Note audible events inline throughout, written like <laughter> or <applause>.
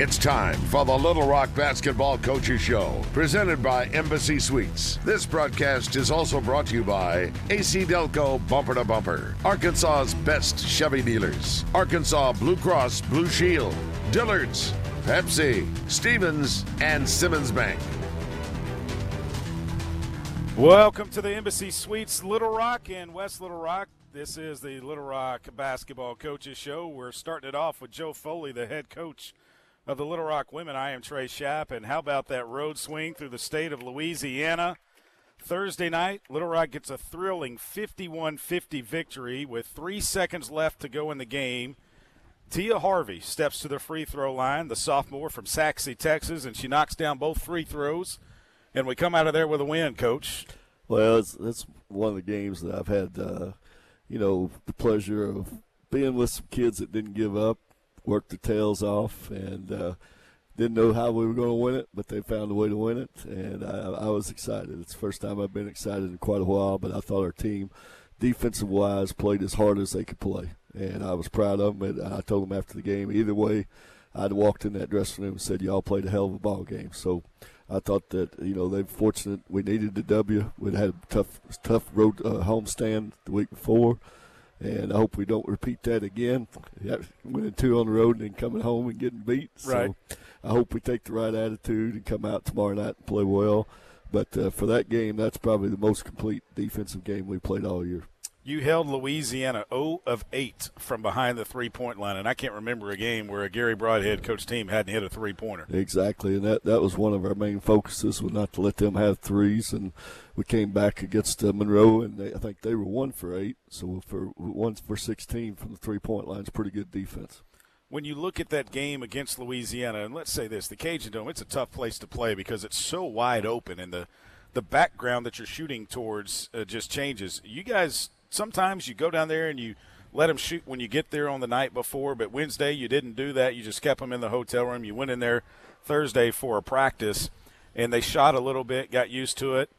It's time for the Little Rock Basketball Coaches Show, presented by Embassy Suites. This broadcast is also brought to you by AC Delco Bumper to Bumper, Arkansas's best Chevy dealers, Arkansas Blue Cross Blue Shield, Dillard's, Pepsi, Stephens, and Simmons Bank. Welcome to the Embassy Suites Little Rock in West Little Rock. This is the Little Rock Basketball Coaches Show. We're starting it off with Joe Foley, the head coach of the Little Rock women. I am Trey Schaap. And how about that road swing through the state of Louisiana? Thursday night, Little Rock gets a thrilling 51 50 victory with three seconds left to go in the game. Tia Harvey steps to the free throw line, the sophomore from Sachse, Texas, and she knocks down both free throws. And we come out of there with a win, Coach. Well, it's one of the games that I've had, uh, you know, the pleasure of being with some kids that didn't give up, worked their tails off, and uh, didn't know how we were going to win it, but they found a way to win it, and I, I was excited. It's the first time I've been excited in quite a while, but I thought our team, defensive wise, played as hard as they could play, and I was proud of them. And I told them after the game, either way, I'd walked in that dressing room and said, "Y'all played a hell of a ball game." So I thought that you know they're fortunate. We needed the W. We'd had a tough, tough road uh, homestand the week before, and I hope we don't repeat that again. Winning two on the road and then coming home and getting beat. Right. So I hope we take the right attitude and come out tomorrow night and play well. But uh, for that game, that's probably the most complete defensive game we played all year. You held Louisiana 0 of 8 from behind the three point line, and I can't remember a game where a Garry Brodhead coach team hadn't hit a three pointer. Exactly, and that, that was one of our main focuses was not to let them have threes, and we came back against uh, Monroe, and they, I think they were one for eight, so for one for 16 from the three point line is pretty good defense. When you look at that game against Louisiana, and let's say this, the Cajundome, it's a tough place to play because it's so wide open, and the the background that you're shooting towards uh, just changes. You guys sometimes you go down there and you let them shoot when you get there on the night before, but Wednesday you didn't do that. You just kept them in the hotel room. You went in there Thursday for a practice, and they shot a little bit, got used to it.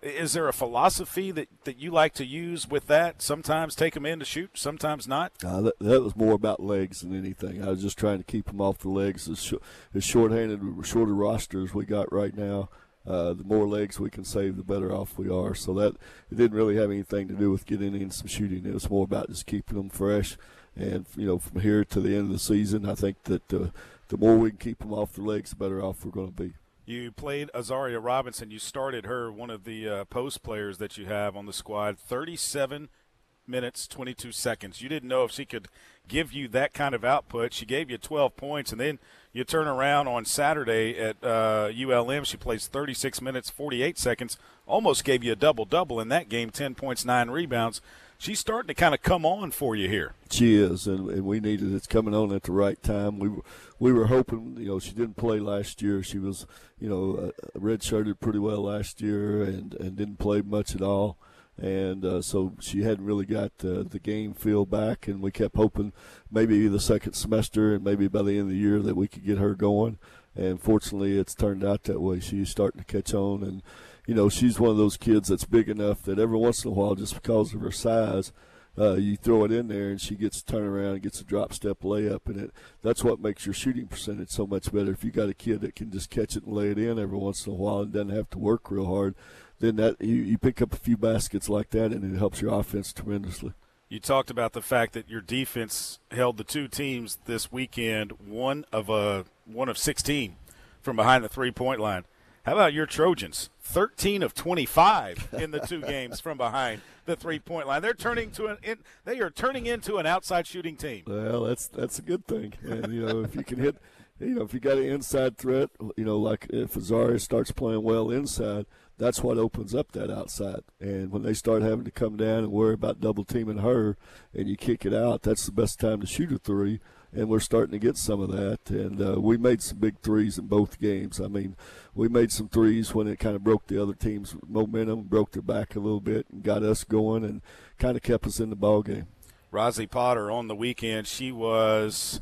Is there a philosophy that, that you like to use with that? Sometimes take them in to shoot, sometimes not. Uh, that, that, was more about legs than anything. I was just trying to keep them off the legs. As, sh- as shorthanded, shorter as we got right now, uh, the more legs we can save, the better off we are. So that it didn't really have anything to do with getting in some shooting. It was more about just keeping them fresh. And you know, from here to the end of the season, I think that uh, the more we can keep them off the legs, the better off we're going to be. You played Azaria Robinson. You started her, one of the uh, post players that you have on the squad. 37 minutes, 22 seconds. You didn't know if she could give you that kind of output. She gave you 12 points, and then you turn around on Saturday at uh, ULM. She plays 36 minutes, 48 seconds. Almost gave you a double double in that game 10 points, 9 rebounds. She's starting to kind of come on for you here. She is, and, and we needed it's coming on at the right time. We were, we were hoping, you know, she didn't play last year. She was, you know, uh, redshirted pretty well last year and, and didn't play much at all and uh, so she hadn't really got uh, the game feel back. And we kept hoping maybe the second semester and maybe by the end of the year that we could get her going. And fortunately, it's turned out that way. She's starting to catch on, and you know she's one of those kids that's big enough that every once in a while, just because of her size. Uh, you throw it in there and she gets to turn around and gets a drop step layup and it that's what makes your shooting percentage so much better if you got a kid that can just catch it and lay it in every once in a while and doesn't have to work real hard then that you, you pick up a few baskets like that, and it helps your offense tremendously. You talked about the fact that your defense held the two teams this weekend one of a one of 16 from behind the three point line. How about your Trojans? 13 of 25 <laughs> in the two games from behind the three point line. They're turning to an in, they are turning into an outside shooting team. Well, that's that's a good thing. And you know, if you can hit you know, if you got an inside threat, you know, like if Azaria starts playing well inside, that's what opens up that outside. And when they start having to come down and worry about double teaming her and you kick it out, that's the best time to shoot a three. And we're starting to get some of that. And uh, we made some big threes in both games. I mean, we made some threes when it kind of broke the other team's momentum, broke their back a little bit, and got us going and kind of kept us in the ball game. Rosie Potter on the weekend, she was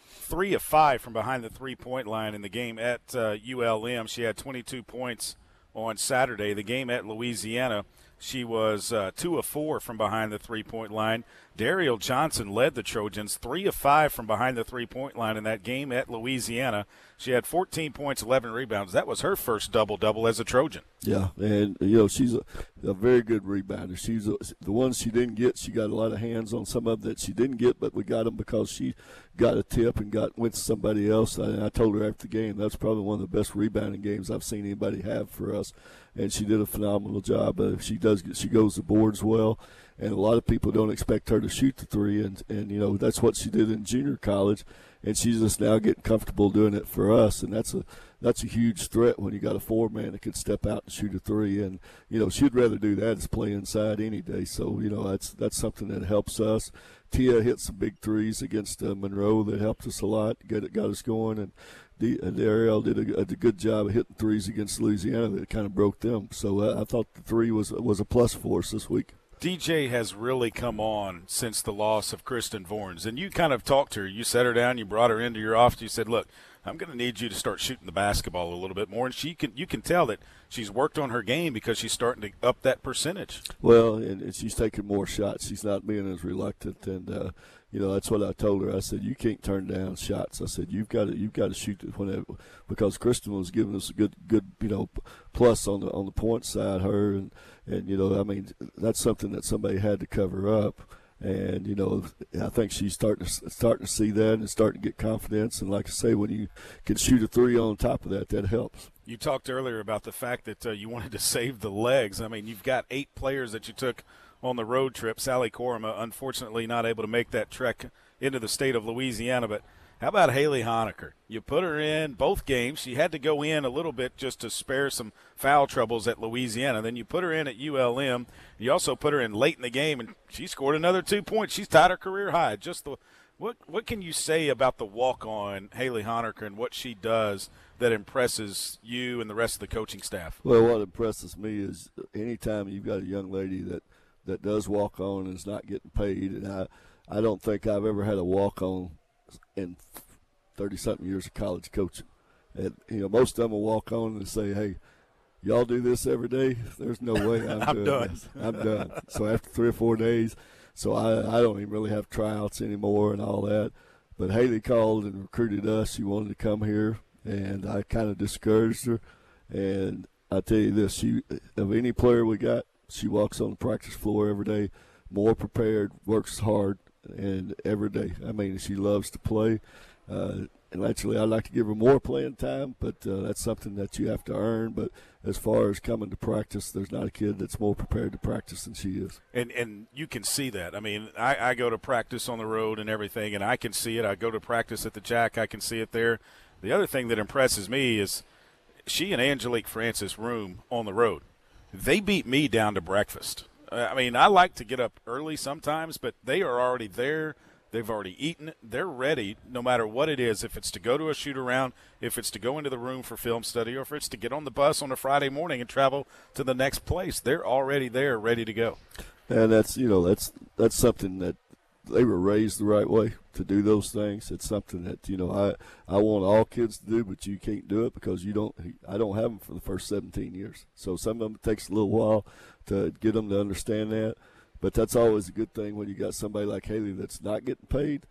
three of five from behind the three point line in the game at uh, ULM. She had 22 points on Saturday. The game at Louisiana, She was uh, two of four from behind the three point line. Dariel Johnson led the Trojans three of five from behind the three point line in that game at Louisiana. She had 14 points, 11 rebounds. That was her first double double as a Trojan. Yeah, and you know she's a, a very good rebounder. She's a, the ones she didn't get. She got a lot of hands on some of that she didn't get, but we got them because she got a tip and got went to somebody else. And I told her after the game that's probably one of the best rebounding games I've seen anybody have for us, and she did a phenomenal job. Uh, she does she goes the boards well, and a lot of people don't expect her to shoot the three, and and you know that's what she did in junior college and she's just now getting comfortable doing it for us, and that's a that's a huge threat when you got a four man that can step out and shoot a three, and you know she'd rather do that as play inside any day. So you know that's that's something that helps us. Tia hit some big threes against uh, Monroe that helped us a lot, got it got us going, and the, uh, Ariel did a, a, good job of hitting threes against Louisiana that kind of broke them. So uh, I thought the three was was a plus for us this week. DJ has really come on since the loss of Kristen Vorns. And you kind of talked to her. You set her down. You brought her into your office. You said, look, I'm going to need you to start shooting the basketball a little bit more. And she can, you can tell that she's worked on her game because she's starting to up that percentage. Well, and, and she's taking more shots. She's not being as reluctant. And, uh, you know, that's what I told her. I said, you can't turn down shots. I said, you've got to, you've got to shoot it whenever, because Kristen was giving us a good, good, you know, plus on the, on the point side, her and, and you know, I mean, that's something that somebody had to cover up. And you know, I think she's starting to starting to see that and starting to get confidence. And like I say, when you can shoot a three on top of that, that helps. You talked earlier about the fact that uh, you wanted to save the legs. I mean, you've got eight players that you took on the road trip. Sali Kourouma, unfortunately, not able to make that trek into the state of Louisiana, but how about Haley Honecker? You put her in both games. She had to go in a little bit just to spare some foul troubles at Louisiana. Then you put her in at ULM. You also put her in late in the game, and she scored another two points. She's tied her career high. Just the what what can you say about the walk on Haley Honecker and what she does that impresses you and the rest of the coaching staff? Well, what impresses me is anytime you've got a young lady that that does walk on and is not getting paid, and I I don't think I've ever had a walk on in 30 something years of college coaching. And, you know, most of them will walk on and say, hey, y'all do this every day? There's no way I'm, <laughs> I'm done. This. I'm done. So after three or four days, so I, I don't even really have tryouts anymore and all that. But Haley called and recruited us. She wanted to come here, and I kind of discouraged her. And I tell you this, she of any player we got, she walks on the practice floor every day, more prepared, works hard, and every day. I mean, she loves to play. Uh, and actually, I'd like to give her more playing time, but uh, that's something that you have to earn. But as far as coming to practice, there's not a kid that's more prepared to practice than she is. And and you can see that. I mean, I, I go to practice on the road and everything, and I can see it. I go to practice at the Jack, I can see it there. The other thing that impresses me is she and Angelique Francis room on the road. They beat me down to breakfast. Uh, I mean, I like to get up early sometimes, but they are already there. They've already eaten. They're ready, no matter what it is. If it's to go to a shoot around, if it's to go into the room for film study, or if it's to get on the bus on a Friday morning and travel to the next place, they're already there, ready to go. And that's you know that's that's something that they were raised the right way to do those things. It's something that you know I I want all kids to do, but you can't do it because you don't. I don't have them for the first 17 years, so some of them it takes a little while to get them to understand that. But that's always a good thing when you got somebody like Haley that's not getting paid,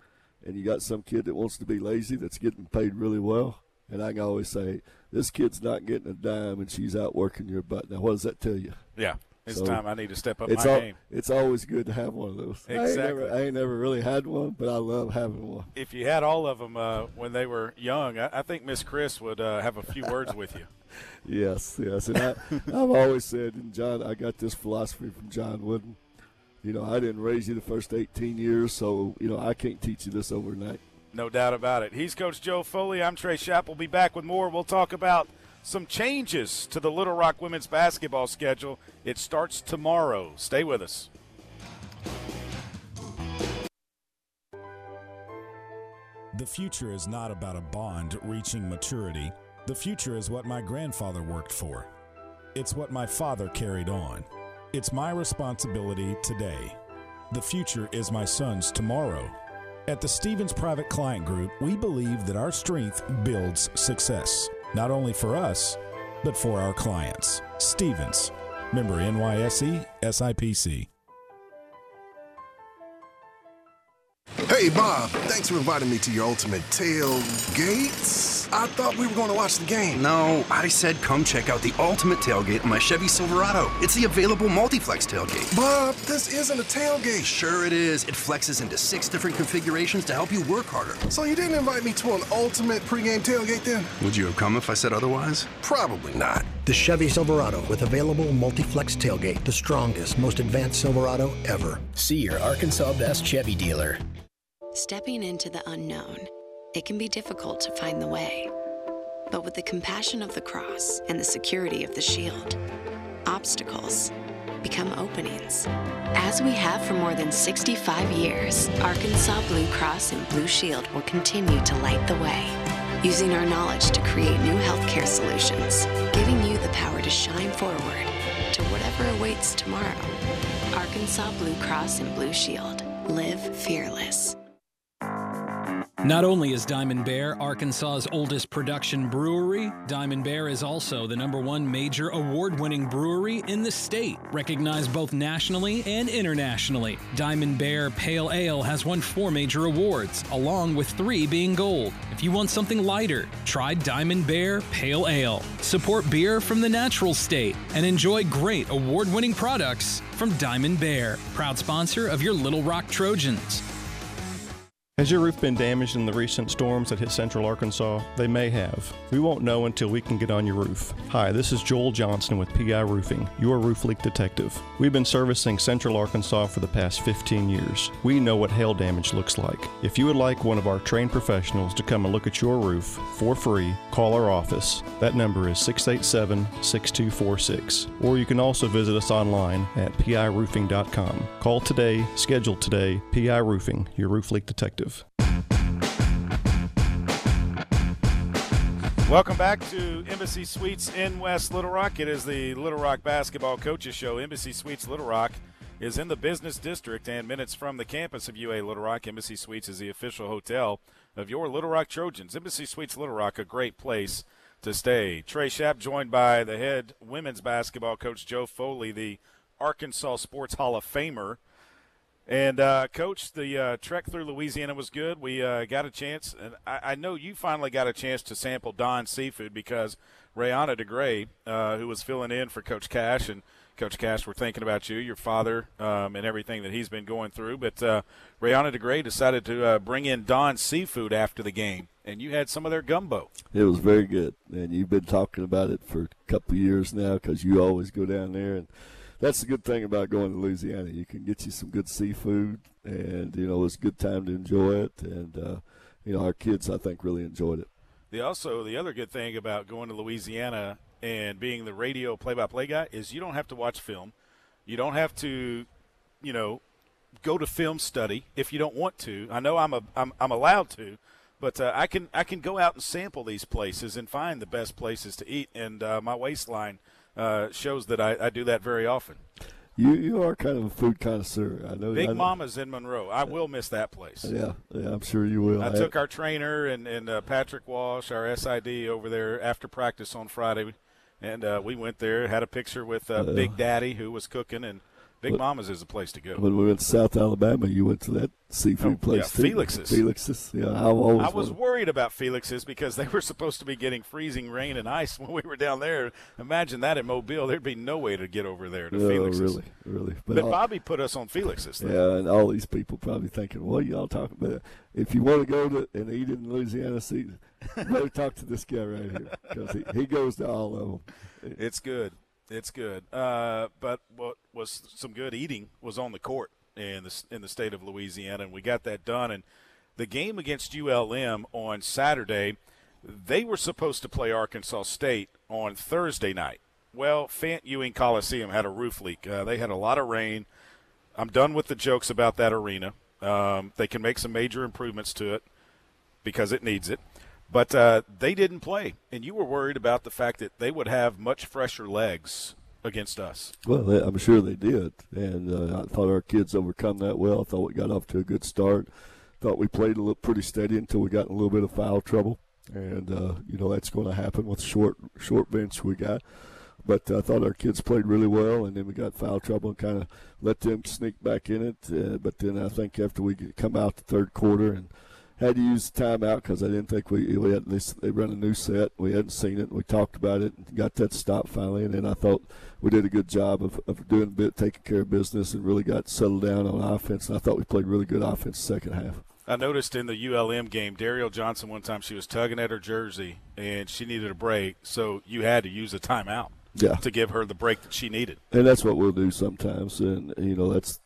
and you got some kid that wants to be lazy that's getting paid really well. And I can always say, this kid's not getting a dime, and she's out working your butt. Now, what does that tell you? Yeah. It's so time I need to step up it's my all, game. It's always good to have one of those. Exactly. I ain't, never, I ain't never really had one, but I love having one. If you had all of them uh, when they were young, I, I think Miss Chris would uh, have a few words with you. Yes, yes. And I, I've always said, and John, I got this philosophy from John Wooden. You know, I didn't raise you the first 18 years, so, you know, I can't teach you this overnight. No doubt about it. He's Coach Joe Foley. I'm Trey Schaap. We'll be back with more. We'll talk about – some changes to the Little Rock women's basketball schedule. It starts tomorrow. Stay with us. The future is not about a bond reaching maturity. The future is what my grandfather worked for. It's what my father carried on. It's my responsibility today. The future is my son's tomorrow. At the Stephens Private Client Group, we believe that our strength builds success not only for us, but for our clients. Stephens, Member NYSE, SIPC. Hey, Bob, thanks for inviting me to your ultimate tailgate. I thought we were going to watch the game. No, I said come check out the ultimate tailgate in my Chevy Silverado. It's the available multi-flex tailgate. Bob, this isn't a tailgate. Sure it is. It flexes into six different configurations to help you work harder. So you didn't invite me to an ultimate pregame tailgate then? Would you have come if I said otherwise? Probably not. The Chevy Silverado with available multi-flex tailgate, the strongest, most advanced Silverado ever. See your Arkansas Best Chevy dealer. Stepping into the unknown, it can be difficult to find the way. But with the compassion of the cross and the security of the shield, obstacles become openings. As we have for more than 65 years, Arkansas Blue Cross and Blue Shield will continue to light the way, using our knowledge to create new healthcare solutions, giving you the power to shine forward to whatever awaits tomorrow. Arkansas Blue Cross and Blue Shield. Live fearless. Not only is Diamond Bear Arkansas's oldest production brewery, Diamond Bear is also the number one major award winning brewery in the state, recognized both nationally and internationally. Diamond Bear Pale Ale has won four major awards, along with three being gold. If you want something lighter, try Diamond Bear Pale Ale. Support beer from the natural state and enjoy great award winning products from Diamond Bear, proud sponsor of your Little Rock Trojans. Has your roof been damaged in the recent storms that hit central Arkansas? They may have. We won't know until we can get on your roof. Hi, this is Joel Johnston with PI Roofing, your roof leak detective. We've been servicing central Arkansas for the past 15 years. We know what hail damage looks like. If you would like one of our trained professionals to come and look at your roof for free, call our office. That number is 687 6246. Or you can also visit us online at piroofing.com. Call today, schedule today, PI Roofing, your roof leak detective. Welcome back to Embassy Suites in West Little Rock. It is the Little Rock Basketball Coaches Show. Embassy Suites Little Rock is in the business district and minutes from the campus of UA Little Rock. Embassy Suites is the official hotel of your Little Rock Trojans. Embassy Suites Little Rock, a great place to stay. Trey Schaap joined by the head women's basketball coach Joe Foley, the Arkansas Sports Hall of Famer. And uh, coach, the uh, trek through Louisiana was good. We uh, got a chance, and I, I, know you finally got a chance to sample Don seafood because Rayana DeGray, uh, who was filling in for Coach Cash, and Coach Cash, we're thinking about you, your father, um, and everything that he's been going through. But uh, Rayana DeGray decided to uh, bring in Don seafood after the game, and you had some of their gumbo. It was very good, and you've been talking about it for a couple years now because you always go down there and – that's the good thing about going to Louisiana. You can get you some good seafood, and you know it's a good time to enjoy it. And uh, you know our kids, I think, really enjoyed it. The also the other good thing about going to Louisiana and being the radio play-by-play guy is you don't have to watch film. You don't have to, you know, go to film study if you don't want to. I know I'm a I'm, I'm allowed to, but uh, I can I can go out and sample these places and find the best places to eat. And uh, my waistline – uh, shows that I, I, do that very often. You you are kind of a food connoisseur. I know. Big I know. Mama's in Monroe. I will miss that place. Yeah, yeah, I'm sure you will. I, I took our trainer and and uh, Patrick Walsh, our SID, over there after practice on Friday, and uh, we went there, had a picture with uh, Big Daddy who was cooking, and Big Mama's is a place to go. When we went to South Alabama, you went to that seafood oh, place yeah, too. Felix's. Felix's. Yeah, I, I was wanted. worried about Felix's because they <laughs> were supposed to be getting freezing rain and ice when we were down there. Imagine that in Mobile. There'd be no way to get over there to oh, Felix's. Really, really. But, but Bobby put us on Felix's. Though. Yeah, and all these people probably thinking, "What y'all talking about?" If you want to go to and eat in Louisiana, see, better talk to this guy right here because he, he goes to all of them. It's good. It's good. Uh, but what was some good eating was on the court in the in the state of Louisiana, and we got that done. And the game against ULM on Saturday, they were supposed to play Arkansas State on Thursday night. Well, Fant Ewing Coliseum had a roof leak. Uh, they had a lot of rain. I'm done with the jokes about that arena. Um, they can make some major improvements to it because it needs it. But uh, they didn't play, and you were worried about the fact that they would have much fresher legs against us. Well, I'm sure they did, and uh, I thought our kids overcome that well. I thought we got off to a good start. Thought we played a little pretty steady until we got in a little bit of foul trouble, and uh, you know that's going to happen with short short bench we got. But I thought our kids played really well, and then we got foul trouble and kind of let them sneak back in it. Uh, but then I think after we come out the third quarter and had to use the timeout because I didn't think we we had this. They run a new set. We hadn't seen it. We talked about it and got that stop finally. And then I thought we did a good job of, of doing a bit, taking care of business, and really got settled down on offense. And I thought we played really good offense second half. I noticed in the ULM game, Dariel Johnson one time she was tugging at her jersey and she needed a break, so you had to use a timeout. Yeah. To give her the break that she needed. And that's what we'll do sometimes, and you know that's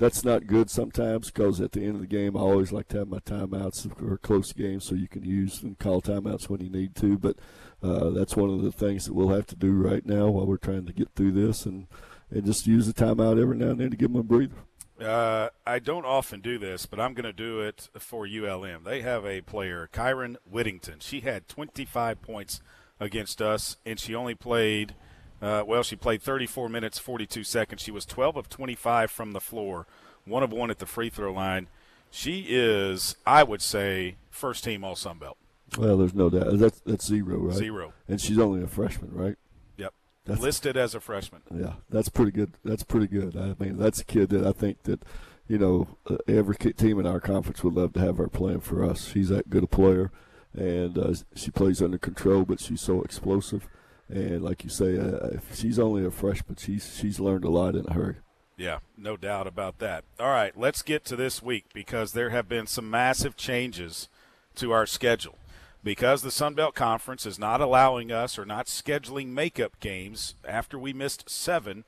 that's not good sometimes because at the end of the game, I always like to have my timeouts for close games so you can use and call timeouts when you need to. But uh, that's one of the things that we'll have to do right now while we're trying to get through this and, and just use the timeout every now and then to give them a breather. Uh, I don't often do this, but I'm going to do it for ULM. They have a player, Kyron Whittington. She had 25 points against us, and she only played, uh, well, she played 34 minutes, 42 seconds. She was 12 of 25 from the floor, one of one at the free throw line. She is, I would say, first team All Sun Belt. Well, there's no doubt. That's, that's zero, right? Zero. And she's only a freshman, right? Yep. That's, listed as a freshman. Yeah, that's pretty good. That's pretty good. I mean, that's a kid that I think that, you know, uh, every team in our conference would love to have her playing for us. She's that good a player, and uh, she plays under control, but she's so explosive. And like you say, uh, she's only a freshman, she's she's learned a lot in a hurry. Yeah, no doubt about that. All right, let's get to this week because there have been some massive changes to our schedule because the Sun Belt Conference is not allowing us or not scheduling makeup games after we missed seven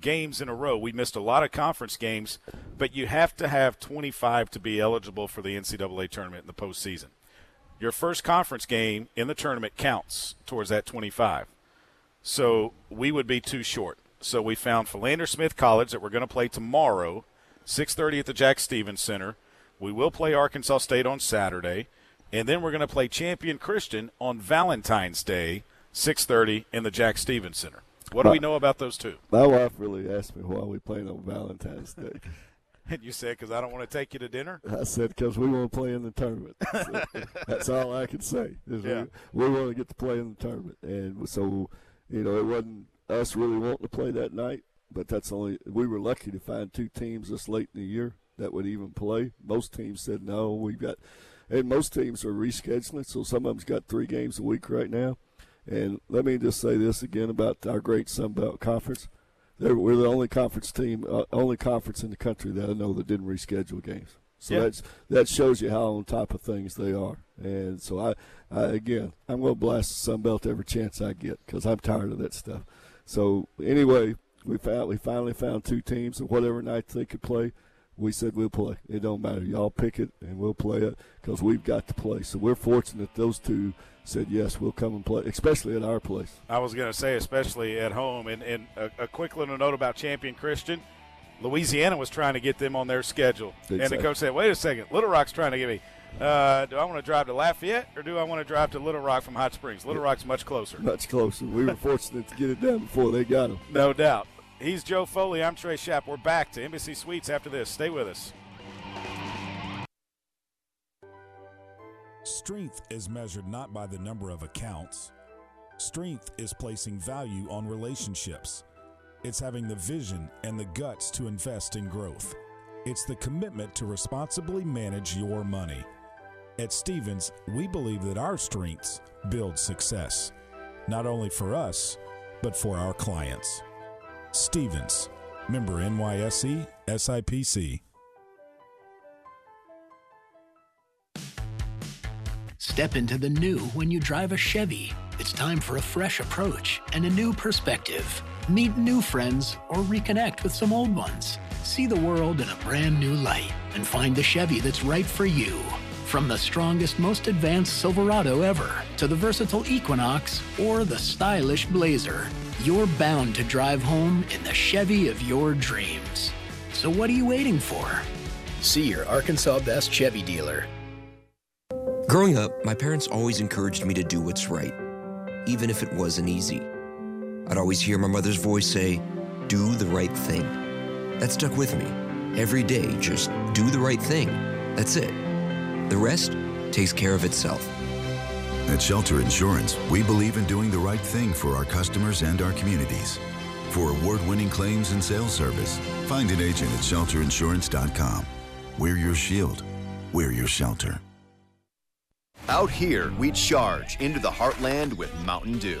games in a row. We missed a lot of conference games, but you have to have 25 to be eligible for the NCAA tournament in the postseason. Your first conference game in the tournament counts towards that 25. So we would be too short. So we found Philander Smith College that we're going to play tomorrow, 6:30 at the Jack Stephens Center. We will play Arkansas State on Saturday. And then we're going to play Champion Christian on Valentine's Day, 6:30 in the Jack Stephens Center. What do we know about those two? My wife really asked me why we playing on Valentine's Day. <laughs> and you said because I don't want to take you to dinner. I said because we want to play in the tournament. So <laughs> that's all I can say. Yeah. We, we want to get to play in the tournament, and so you know it wasn't us really wanting to play that night, but that's only we were lucky to find two teams this late in the year that would even play. Most teams said no. We've got and most teams are rescheduling, so some of them's got three games a week right now. And let me just say this again about our great Sun Belt Conference. They're, we're the only conference team, uh, only conference in the country that I know that didn't reschedule games. So Yeah. that's that shows you how on top of things they are. And so I, I again, I'm going to blast the Sun Belt every chance I get because I'm tired of that stuff. So anyway, we found we finally found two teams, and whatever night they could play, we said we'll play. It don't matter. Y'all pick it, and we'll play it because we've got to play. So we're fortunate those two said yes, we'll come and play, especially at our place. I was going to say, especially at home. And, and a, a quick little note about Champion Christian. Louisiana was trying to get them on their schedule. And the coach said, wait a second, Little Rock's trying to give me, uh, do I want to drive to Lafayette or do I want to drive to Little Rock from Hot Springs? Little Rock's much closer. Much closer. We were fortunate to get it done before they got them. No doubt. He's Joe Foley. I'm Trey Schaap. We're back to Embassy Suites after this. Stay with us. Strength is measured not by the number of accounts. Strength is placing value on relationships. It's having the vision and the guts to invest in growth. It's the commitment to responsibly manage your money. At Stephens, we believe that our strengths build success, not only for us, but for our clients. Stephens, member NYSE, SIPC. Step into the new when you drive a Chevy. It's time for a fresh approach and a new perspective. Meet new friends or reconnect with some old ones. See the world in a brand new light and find the Chevy that's right for you. From the strongest, most advanced Silverado ever to the versatile Equinox or the stylish Blazer, you're bound to drive home in the Chevy of your dreams. So what are you waiting for? See your Arkansas Best Chevy dealer. Growing up, my parents always encouraged me to do what's right, even if it wasn't easy. I'd always hear my mother's voice say, Do the right thing. That stuck with me. Every day, just do the right thing. That's it. The rest takes care of itself. At Shelter Insurance, we believe in doing the right thing for our customers and our communities. For award winning claims and sales service, find an agent at shelterinsurance.com. We're your shield, we're your shelter. Out here, we charge into the heartland with Mountain Dew.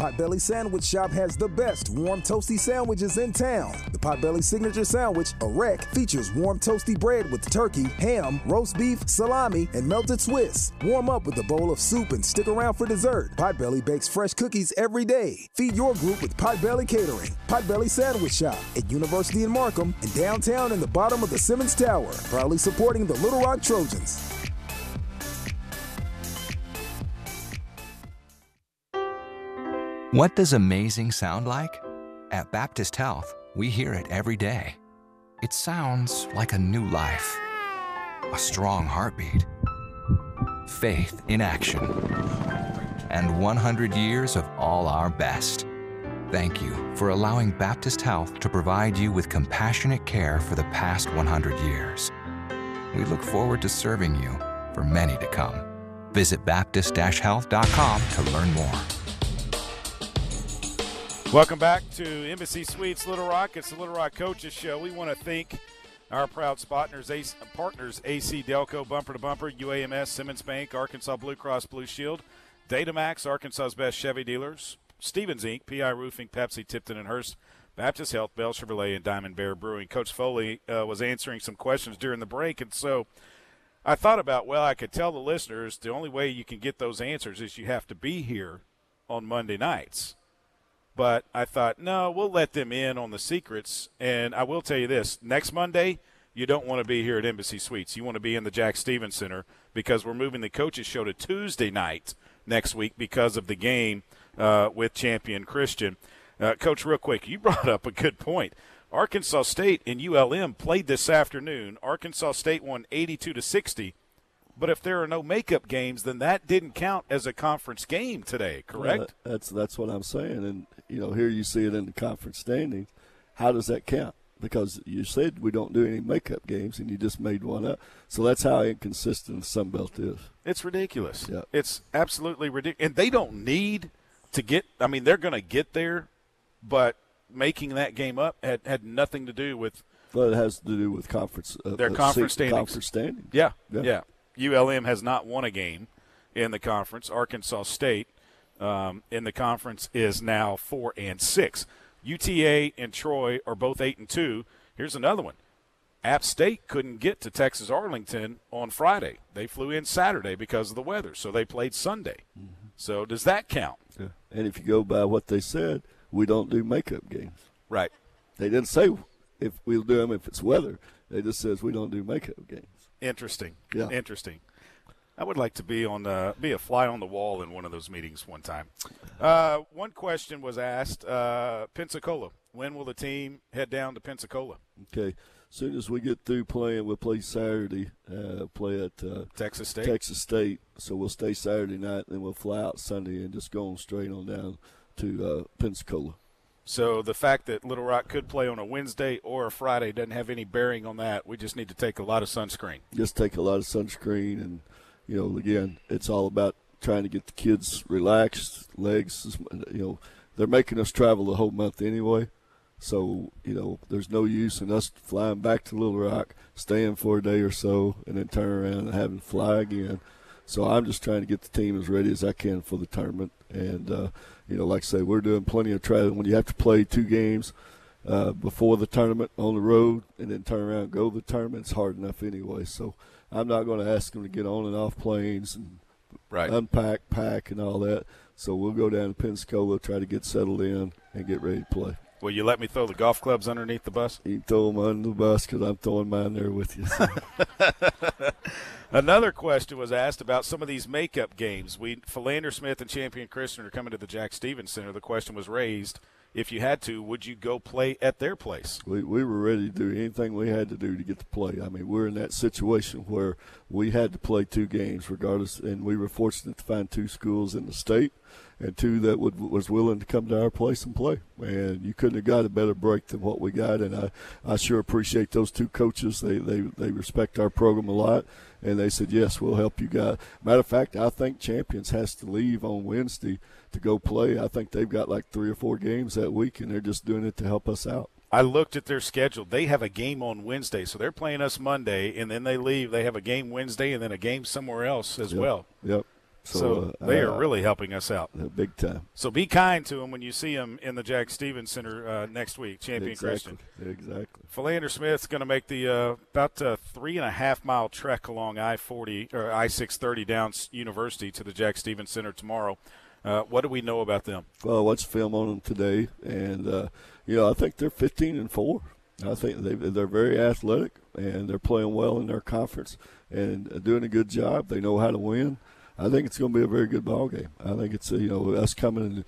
Potbelly Sandwich Shop has the best warm toasty sandwiches in town. The Potbelly Signature Sandwich, a wreck, features warm toasty bread with turkey, ham, roast beef, salami, and melted Swiss. Warm up with a bowl of soup and stick around for dessert. Potbelly bakes fresh cookies every day. Feed your group with Potbelly Catering. Potbelly Sandwich Shop at University in Markham and downtown in the bottom of the Simmons Tower. Proudly supporting the Little Rock Trojans. What does amazing sound like? At Baptist Health, we hear it every day. It sounds like a new life, a strong heartbeat, faith in action, and 100 years of all our best. Thank you for allowing Baptist Health to provide you with compassionate care for the past 100 years. We look forward to serving you for many to come. Visit Baptist-Health.com to learn more. Welcome back to Embassy Suites Little Rock. It's the Little Rock Coaches Show. We want to thank our proud partners, partners AC Delco, Bumper to Bumper, UAMS, Simmons Bank, Arkansas Blue Cross Blue Shield, Datamax, Arkansas's best Chevy dealers, Stephens Inc., PI Roofing, Pepsi, Tipton and Hurst, Baptist Health, Bell Chevrolet, and Diamond Bear Brewing. Coach Foley uh, was answering some questions during the break, and so I thought about, well, I could tell the listeners the only way you can get those answers is you have to be here on Monday nights. But I thought, no, we'll let them in on the secrets. And I will tell you this next Monday, you don't want to be here at Embassy Suites. You want to be in the Jack Stephens Center because we're moving the coaches show to Tuesday night next week because of the game uh, with Champion Christian. Uh, Coach, real quick, you <laughs> brought up a good point. Arkansas State and ULM played this afternoon. Arkansas State won 82 to 60. But if there are no makeup games, then that didn't count as a conference game today, correct? Well, that's that's what I'm saying. And you know, here you see it in the conference standings. How does that count? Because you said we don't do any makeup games, and you just made one up. So that's how inconsistent the Sun Belt is. It's ridiculous. Yeah. It's absolutely ridiculous. And they don't need to get. I mean, they're going to get there, but making that game up had, had nothing to do with. Well, it has to do with conference. Uh, their conference standings. Conference standings. Yeah, yeah, yeah. ULM has not won a game in the conference. Arkansas State um, in the conference is now four and six. UTA and Troy are both eight and two. Here's another one. App State couldn't get to Texas Arlington on Friday. They flew in Saturday because of the weather, so they played Sunday. Mm-hmm. So does that count? Yeah. And if you go by what they said, we don't do makeup games. Right. They didn't say if we'll do them if it's weather. They just says we don't do makeup games. Interesting. Yeah. Interesting. I would like to be on uh, be a fly on the wall in one of those meetings one time. Uh, one question was asked: uh, Pensacola. When will the team head down to Pensacola? Okay, as soon as we get through playing, we'll play Saturday. Uh, play at uh, Texas State. Texas State. So we'll stay Saturday night, then we'll fly out Sunday and just go on straight on down to uh, Pensacola. So the fact that Little Rock could play on a Wednesday or a Friday doesn't have any bearing on that. We just need to take a lot of sunscreen. Just take a lot of sunscreen, and you know, again, it's all about trying to get the kids relaxed, legs. You know, they're making us travel the whole month anyway. So, you know, there's no use in us flying back to Little Rock, staying for a day or so, and then turn around and having to fly again. So I'm just trying to get the team as ready as I can for the tournament. And, uh, you know, like I say, we're doing plenty of traveling. When you have to play two games uh, before the tournament on the road and then turn around and go to the tournament, it's hard enough anyway. So I'm not going to ask them to get on and off planes and right. unpack, pack, and all that. So we'll go down to Pensacola, try to get settled in, and get ready to play. Will you let me throw the golf clubs underneath the bus? You throw them under the bus because I'm throwing mine there with you. So. <laughs> Another question was asked about some of these makeup games. We Philander Smith and Champion Christian are coming to the Jack Stephens Center. The question was raised: If you had to, would you go play at their place? We we were ready to do anything we had to do to get to play. I mean, we're in that situation where we had to play two games regardless, and we were fortunate to find two schools in the state and two that would was willing to come to our place and play. And you couldn't have got a better break than what we got. And I, I sure appreciate those two coaches. They they they respect our program a lot, and they said yes, we'll help you guys. Matter of fact, I think Champions has to leave on Wednesday to go play. I think they've got like three or four games that week, and they're just doing it to help us out. I looked at their schedule. They have a game on Wednesday, so they're playing us Monday, and then they leave. They have a game Wednesday, and then a game somewhere else as yep. well. Yep. So, so uh, they are really helping us out. Big time. So be kind to them when you see them in the Jack Stephens Center uh, next week, Champion exactly. Christian. Exactly. Philander Smith's going to make the uh, about a three and a half mile trek along I forty or I six thirty down University to the Jack Stephens Center tomorrow. Uh, what do we know about them? Well, I watched film on them today, and uh, you know I think they're fifteen and four. I think they they're very athletic and they're playing well in their conference and doing a good job. They know how to win. I think it's going to be a very good ball game. I think it's you know us coming in.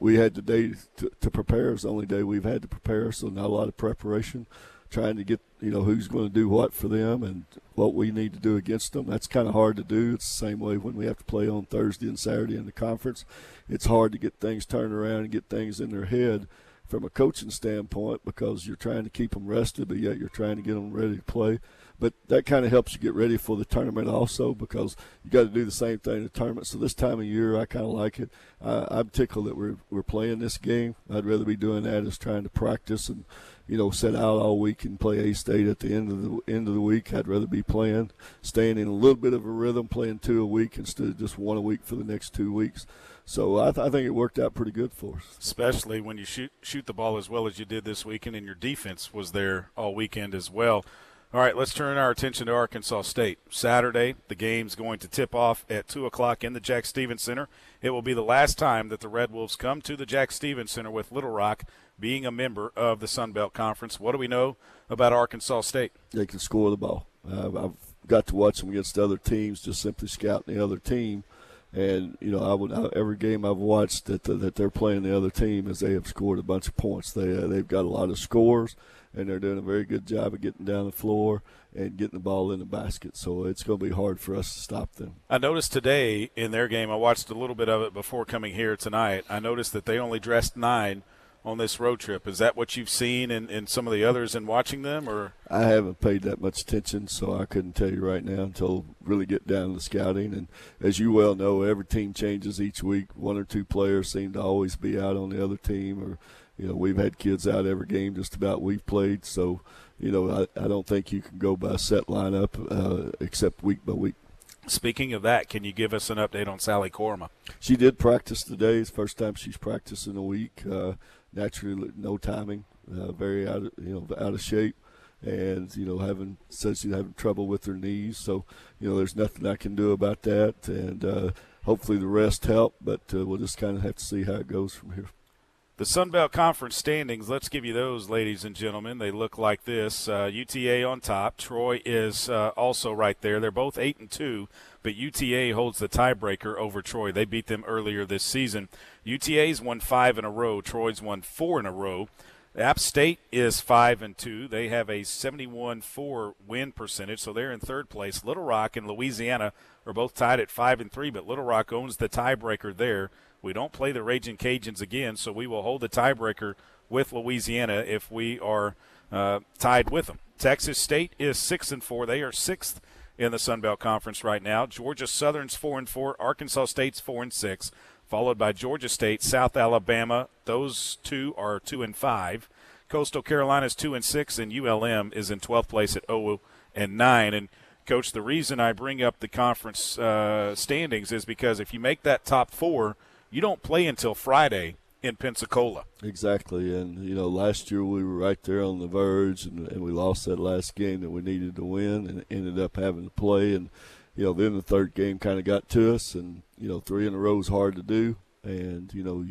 We had the day to, to prepare. It's the only day we've had to prepare, so not a lot of preparation. Trying to get you know who's going to do what for them and what we need to do against them. That's kind of hard to do. It's the same way when we have to play on Thursday and Saturday in the conference. It's hard to get things turned around and get things in their head from a coaching standpoint because you're trying to keep them rested, but yet you're trying to get them ready to play but that kind of helps you get ready for the tournament also because you got to do the same thing in the tournament. So this time of year, I kind of like it. Uh, I'm tickled that we're we're playing this game. I'd rather be doing that as trying to practice and you know sit out all week and play A State at the end of the end of the week. I'd rather be playing, staying in a little bit of a rhythm, playing two a week instead of just one a week for the next two weeks. So I, th- I, think it worked out pretty good for us. Especially when you shoot shoot the ball as well as you did this weekend, and your defense was there all weekend as well. All right, let's turn our attention to Arkansas State. Saturday, the game's going to tip off at 2 o'clock in the Jack Stephens Center. It will be the last time that the Red Wolves come to the Jack Stephens Center with Little Rock being a member of the Sun Belt Conference. What do we know about Arkansas State? They can score the ball. Uh, I've got to watch them against other teams, just simply scouting the other team. And you know, I would I, every game I've watched that that they're playing the other team is they have scored a bunch of points. They uh, they've got a lot of scores and they're doing a very good job of getting down the floor and getting the ball in the basket. So it's going to be hard for us to stop them. I noticed today in their game, I watched a little bit of it before coming here tonight. I noticed that they only dressed nine on this road trip. Is that what you've seen in, in some of the others in watching them, or I haven't paid that much attention, so I couldn't tell you right now until really get down to the scouting. And as you well know, every team changes each week. One or two players seem to always be out on the other team, or you know, we've had kids out every game just about we've played. So, you know, I, I don't think you can go by set lineup uh, except week by week. Speaking of that, can you give us an update on Sali Kourouma? She did practice today. It's the first time she's practiced in a week. Uh, naturally, no timing, uh, very out of, you know out of shape, and you know having she's having trouble with her knees. So you know there's nothing I can do about that, and uh, hopefully the rest help. But uh, we'll just kind of have to see how it goes from here. The Sun Belt Conference standings, let's give you those, ladies and gentlemen. They look like this. Uh, UTA on top. Troy is uh, also right there. They're both 8 and 2, but UTA holds the tiebreaker over Troy. They beat them earlier this season. UTA's won 5 in a row. Troy's won 4 in a row. App State is 5 and 2. They have a 71-4 win percentage, so they're in third place. Little Rock and Louisiana are both tied at 5 and 3, but Little Rock owns the tiebreaker there. We don't play the Raging Cajuns again, so we will hold the tiebreaker with Louisiana if we are uh, tied with them. Texas State is six and four. They are sixth in the Sun Belt Conference right now. Georgia Southern's four and four. Arkansas State's four and six, followed by Georgia State, South Alabama. Those two are two and five. Coastal Carolina's two and six, and ULM is in 12th place at 0 and nine. And coach, the reason I bring up the conference uh, standings is because if you make that top four you don't play until Friday in Pensacola. Exactly, and you know, last year we were right there on the verge, and, and we lost that last game that we needed to win, and ended up having to play. And you know, then the third game kind of got to us, and you know, three in a row is hard to do. and you know,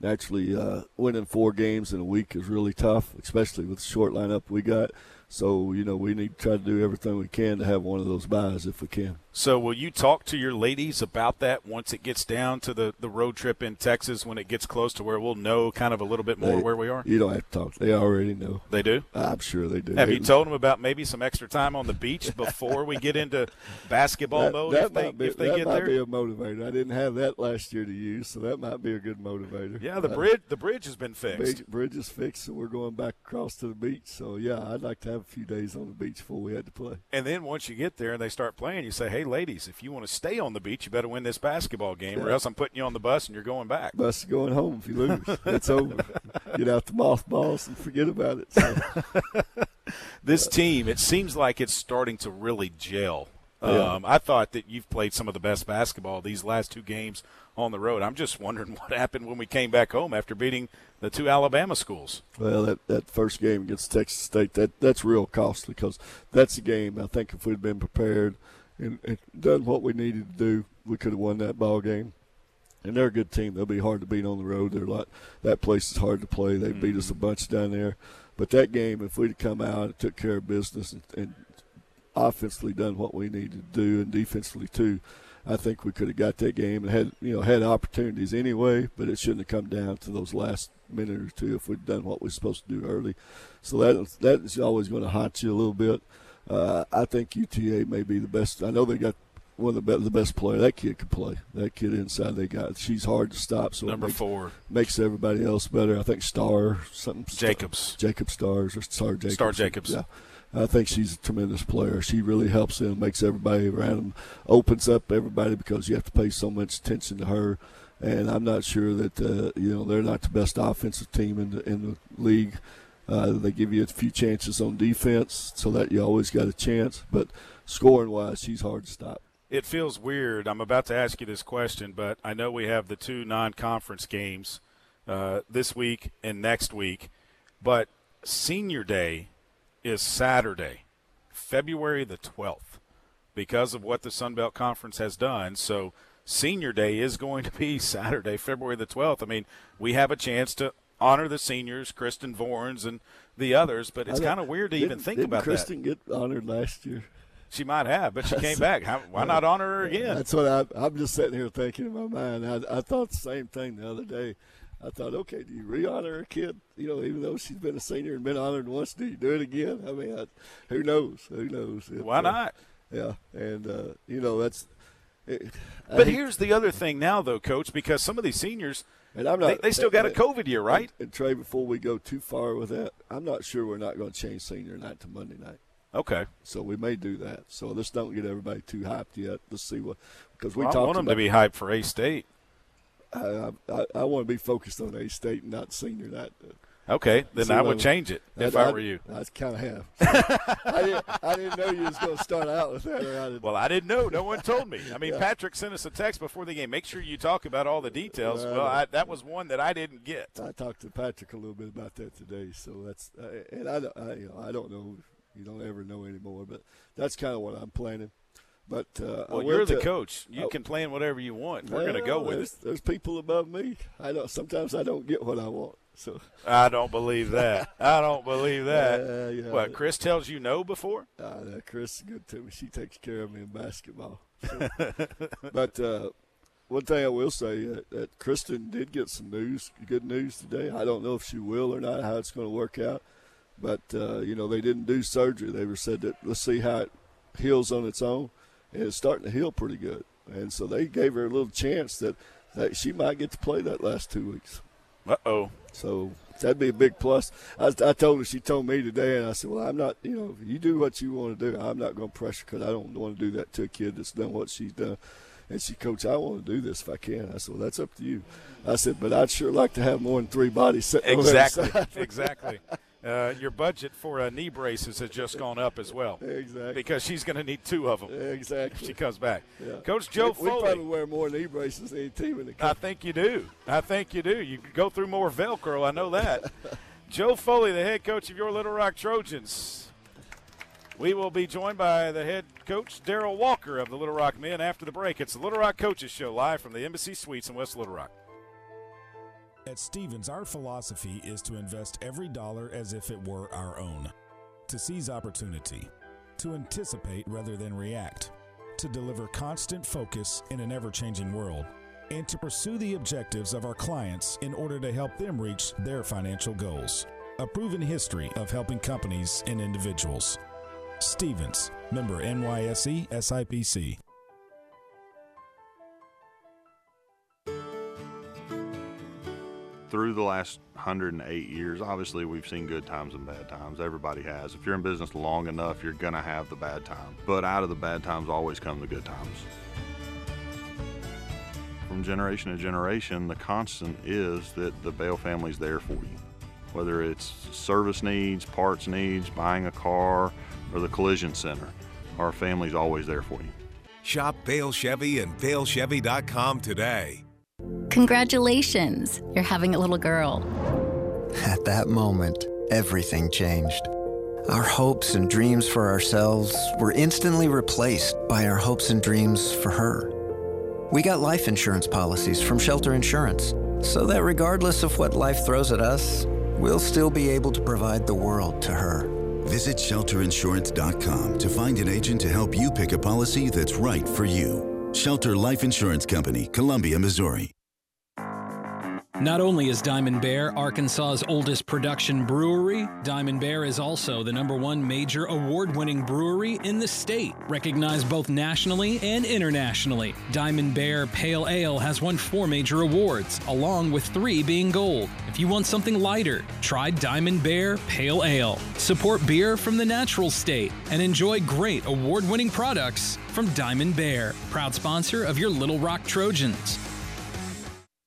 naturally, uh, winning four games in a week is really tough, especially with the short lineup we got. So you know, we need to try to do everything we can to have one of those buys if we can. So, will you talk to your ladies about that once it gets down to the, the road trip in Texas when it gets close to where we'll know kind of a little bit more They- where we are? You don't have to talk. They already know. They do? I'm sure they do. Have They- you told them about maybe some extra time on the beach before we get into basketball that, mode that if they, be, if they that might be a motivator. I didn't have that last year to use, so that might be a good motivator. yeah, the Uh, bridge the bridge has been fixed. Bridge, bridge is fixed, so we're going back across to the beach. So yeah, I'd like to have a few days on the beach before we had to play. And then once you get there and they start playing, you say, "Hey, ladies, if you want to stay on the beach, you better win this basketball game, or else I'm putting you on the bus and you're going back." Bus is going home if you lose. <laughs> it's over. Get out the mothballs and forget about it. So, <laughs> This team, it seems like it's starting to really gel. Yeah. Um, I thought that you've played some of the best basketball these last two games on the road. I'm just wondering <laughs> what happened when we came back home after beating the two Alabama schools. well, that, that first game against Texas State, that that's real costly because that's a game. I think if we'd been prepared and, and done what we needed to do, we could have won that ball game. And they're a good team. They'll be hard to beat on the road. They're like that place is hard to play. They beat us a mm-hmm. bunch down there. But that game, if we'd come out and took care of business and, and offensively done what we needed to do and defensively too, I think we could have got that game and had you know had opportunities anyway. But it shouldn't have come down to those last minute or two if we'd done what we are supposed to do early. So that that is always going to haunt you a little bit. Uh, I think UTA may be the best. I know they got one of the best, the best player. That kid can play. That kid inside they got. She's hard to stop. So Number makes, four. makes everybody else better. I think Star something Jacobs. Jacob Stars or Starr Jacobs. Starr Jacobs. Yeah. I think she's a tremendous player. She really helps them, makes everybody around them, opens up everybody because you have to pay so much attention to her. And I'm not sure that uh, you know they're not the best offensive team in the in the league. Uh, they give you a few chances on defense, so that you always got a chance. But scoring wise, she's hard to stop. It feels weird. I'm about to ask you this question, but I know we have the two non-conference games uh, this week and next week. But Senior Day is Saturday, February the 12th, because of what the Sun Belt Conference has done. So Senior Day is going to be <laughs> Saturday, February the 12th. I mean, we have a chance to honor the seniors, Kristen Vorns and the others, but it's kind of weird to even think didn't about Kristen that. get honored last year? She might have, but she came <laughs> back. How, why not honor her again? That's what I, I'm just sitting here thinking in my mind. I, I thought the same thing the other day. I thought, okay, do you re-honor a kid? You know, even though she's been a senior and been honored once, do you do it again? I mean, I, who knows? Who knows? It, Why uh, not? yeah, and uh, you know that's. It, But hate- here's the other thing now, though, Coach, because some of these seniors, and I'm not, they, they still got a COVID year, right? And, and Trey, before we go too far with that, I'm not sure we're not going to change senior night to Monday night. Okay. So we may do that. So let's don't get everybody too hyped yet. Let's see what because we Well, I talked want them about, to be hyped for A State. I, I, I want to be focused on A State and not senior night. Okay, then I would change it if I, were you. I kind of have. <laughs> I, didn't, I didn't know you was going to start out with that. Or I. Well, I didn't know. No one told me. I mean, Yeah. Patrick sent us a text before the game. Make sure you talk about all the details. Well, Well, I, that was one that I didn't get. I talked to Patrick a little bit about that today. So that's uh, and I, don't- I you know I don't know. You don't ever know anymore, but that's kind of what I'm planning. But uh, Well, you're the coach. You can plan whatever you want. We're going to go with there's, it. There's people above me. I don't. Sometimes I don't get what I want. So I don't believe that. I don't believe <laughs> that. Uh. What, Chris tells you no before? Uh, Chris is good to me. She takes care of me in basketball. So. <laughs> but uh, one thing I will say uh, that Kristen did get some news, good news today. I don't know if she will or not, how it's going to work out. But uh, you know, they didn't do surgery. They were said that let's see how it heals on its own, and it's starting to heal pretty good. And so they gave her a little chance that, that she might get to play that last two weeks. Uh oh. So that'd be a big plus. I, I told her, she told me today, and I said, well, I'm not, you know, you do what you want to do. I'm not going to pressure because I don't want to do that to a kid that's done what she's done. And she, Coach, I want to do this if I can. I said, well, that's up to you. I said, but I'd sure like to have more than three bodies sitting on the other Exactly. <laughs> exactly. Uh, your budget for uh, knee braces has just gone up as well. Exactly. Because she's going to need two of them. Exactly. If she comes back. Yeah. Coach Joe we, we Foley. probably wear more knee braces than any team in the country. I think you do. I think you do. You go through more Velcro. I know that. <laughs> Joe Foley, the head coach of your Little Rock Trojans. We will be joined by the head coach, Daryl Walker of the Little Rock Men after the break. It's the Little Rock Coaches Show live from the Embassy Suites in West Little Rock. At Stephens, our philosophy is to invest every dollar as if it were our own, to seize opportunity, to anticipate rather than react, to deliver constant focus in an ever changing world, and to pursue the objectives of our clients in order to help them reach their financial goals. A proven history of helping companies and individuals. Stephens, member NYSE SIPC. Through the last 108 years, obviously we've seen good times and bad times. Everybody has. If you're in business long enough, you're going to have the bad times. But out of the bad times always come the good times. From generation to generation, the constant is that the Bale family's there for you. Whether it's service needs, parts needs, buying a car, or the collision center, our family's always there for you. Shop Bale Chevy and BaleChevy.com today. Congratulations, you're having a little girl. At that moment, everything changed. Our hopes and dreams for ourselves were instantly replaced by our hopes and dreams for her. We got life insurance policies from Shelter Insurance so that regardless of what life throws at us, we'll still be able to provide the world to her. Visit shelterinsurance.com to find an agent to help you pick a policy that's right for you. Shelter Life Insurance Company, Columbia, Missouri. Not only is Diamond Bear Arkansas's oldest production brewery, Diamond Bear is also the number one major award winning brewery in the state, recognized both nationally and internationally. Diamond Bear Pale Ale has won four major awards, along with three being gold. If you want something lighter, try Diamond Bear Pale Ale. Support beer from the natural state and enjoy great award winning products from Diamond Bear, proud sponsor of your Little Rock Trojans.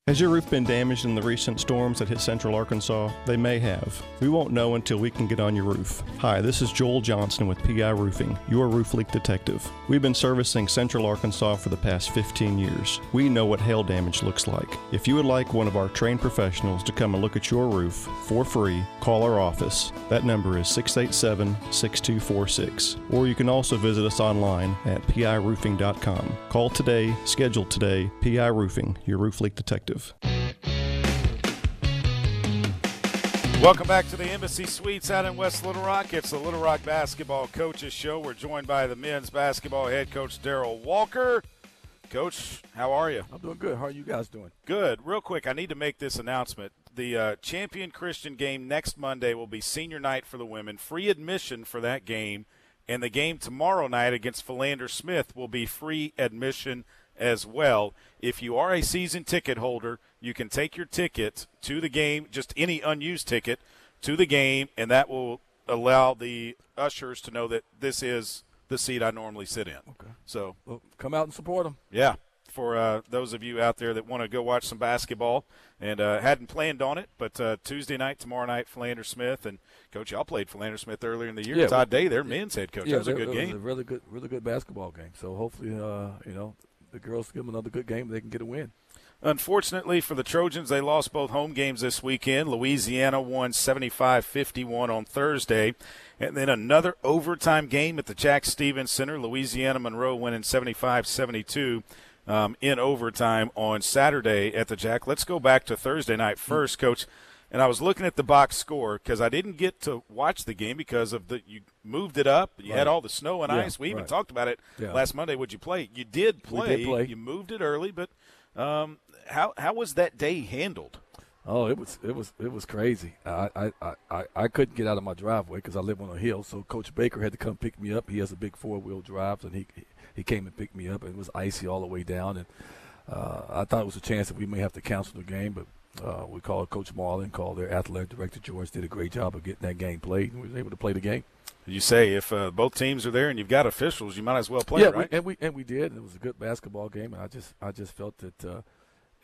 Has your roof been damaged in the recent storms that hit central Arkansas? They may have. We won't know until we can get on your roof. Hi, this is Joel Johnston with PI Roofing, your roof leak detective. We've been servicing central Arkansas for the past 15 years. We know what hail damage looks like. If you would like one of our trained professionals to come and look at your roof for free, call our office. That number is 687 6246. Or you can also visit us online at piroofing.com. Call today, schedule today, PI Roofing, your roof leak detective. Welcome back to the Embassy Suites out in West Little Rock. It's the Little Rock Basketball Coaches Show. We're joined by the men's basketball head coach, Daryl Walker. Coach, how are you? I'm doing good. How are you guys doing? Good. Real quick, I need to make this announcement. The uh, Champion Christian game next Monday will be senior night for the women. Free admission for that game. And the game tomorrow night against Philander Smith will be free admission as well. If you are a season ticket holder, you can take your ticket to the game, just any unused ticket to the game, and that will allow the ushers to know that this is the seat I normally sit in. Okay. So well, come out and support them. Yeah. For uh, those of you out there that want to go watch some basketball and uh, hadn't planned on it, but uh, Tuesday night, tomorrow night, Philander Smith and Coach, y'all played Philander Smith earlier in the year. Yeah, Todd Day, their men's head coach. Yeah, that was a good it game. Was a really good, really good basketball game. So hopefully, uh, you know, the girls give them another good game. They can get a win. Unfortunately for the Trojans, they lost both home games this weekend. Louisiana won 75 51 on Thursday. And then another overtime game at the Jack Stephens Center. Louisiana Monroe winning 75 72 um, in overtime on Saturday at the Jack. Let's go back to Thursday night first, Coach. And I was looking at the box score because I didn't get to watch the game because of the you moved it up. You right. had all the snow and yeah, ice. We even right. talked about it yeah. last Monday. Would you play? You did play. Did play. You moved it early, but um, how how was that day handled? Oh, it was it was it was crazy. I I, I, I couldn't get out of my driveway because I live on a hill. So Coach Baker had to come pick me up. He has a big four wheel drive, and he he came and picked me up. And it was icy all the way down, and uh, I thought it was a chance that we may have to cancel the game, but. Uh, we called Coach Marlin, called their athletic director George, did a great job of getting that game played, and we were able to play the game. You say if uh, both teams are there and you've got officials, you might as well play, yeah, right? We, and we and we did. And it was a good basketball game, and I just I just felt that uh,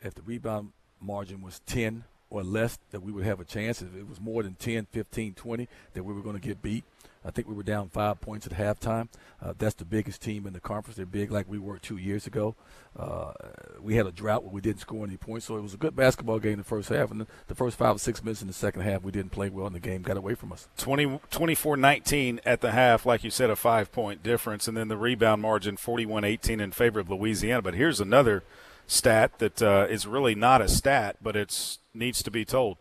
if the rebound margin was ten or less, that we would have a chance. If it was more than 10, 15, 20, that we were going to get beat. I think we were down five points at halftime. Uh, that's the biggest team in the conference. They're big like we were two years ago. Uh, we had a drought where we didn't score any points, so it was a good basketball game in the first half. And the, first five or six minutes in the second half, we didn't play well, and the game got away from us. 20, 24-19 at the half, like you said, a five-point difference, and then the rebound margin 41-18 in favor of Louisiana. But here's another stat that uh, is really not a stat, but it needs to be told.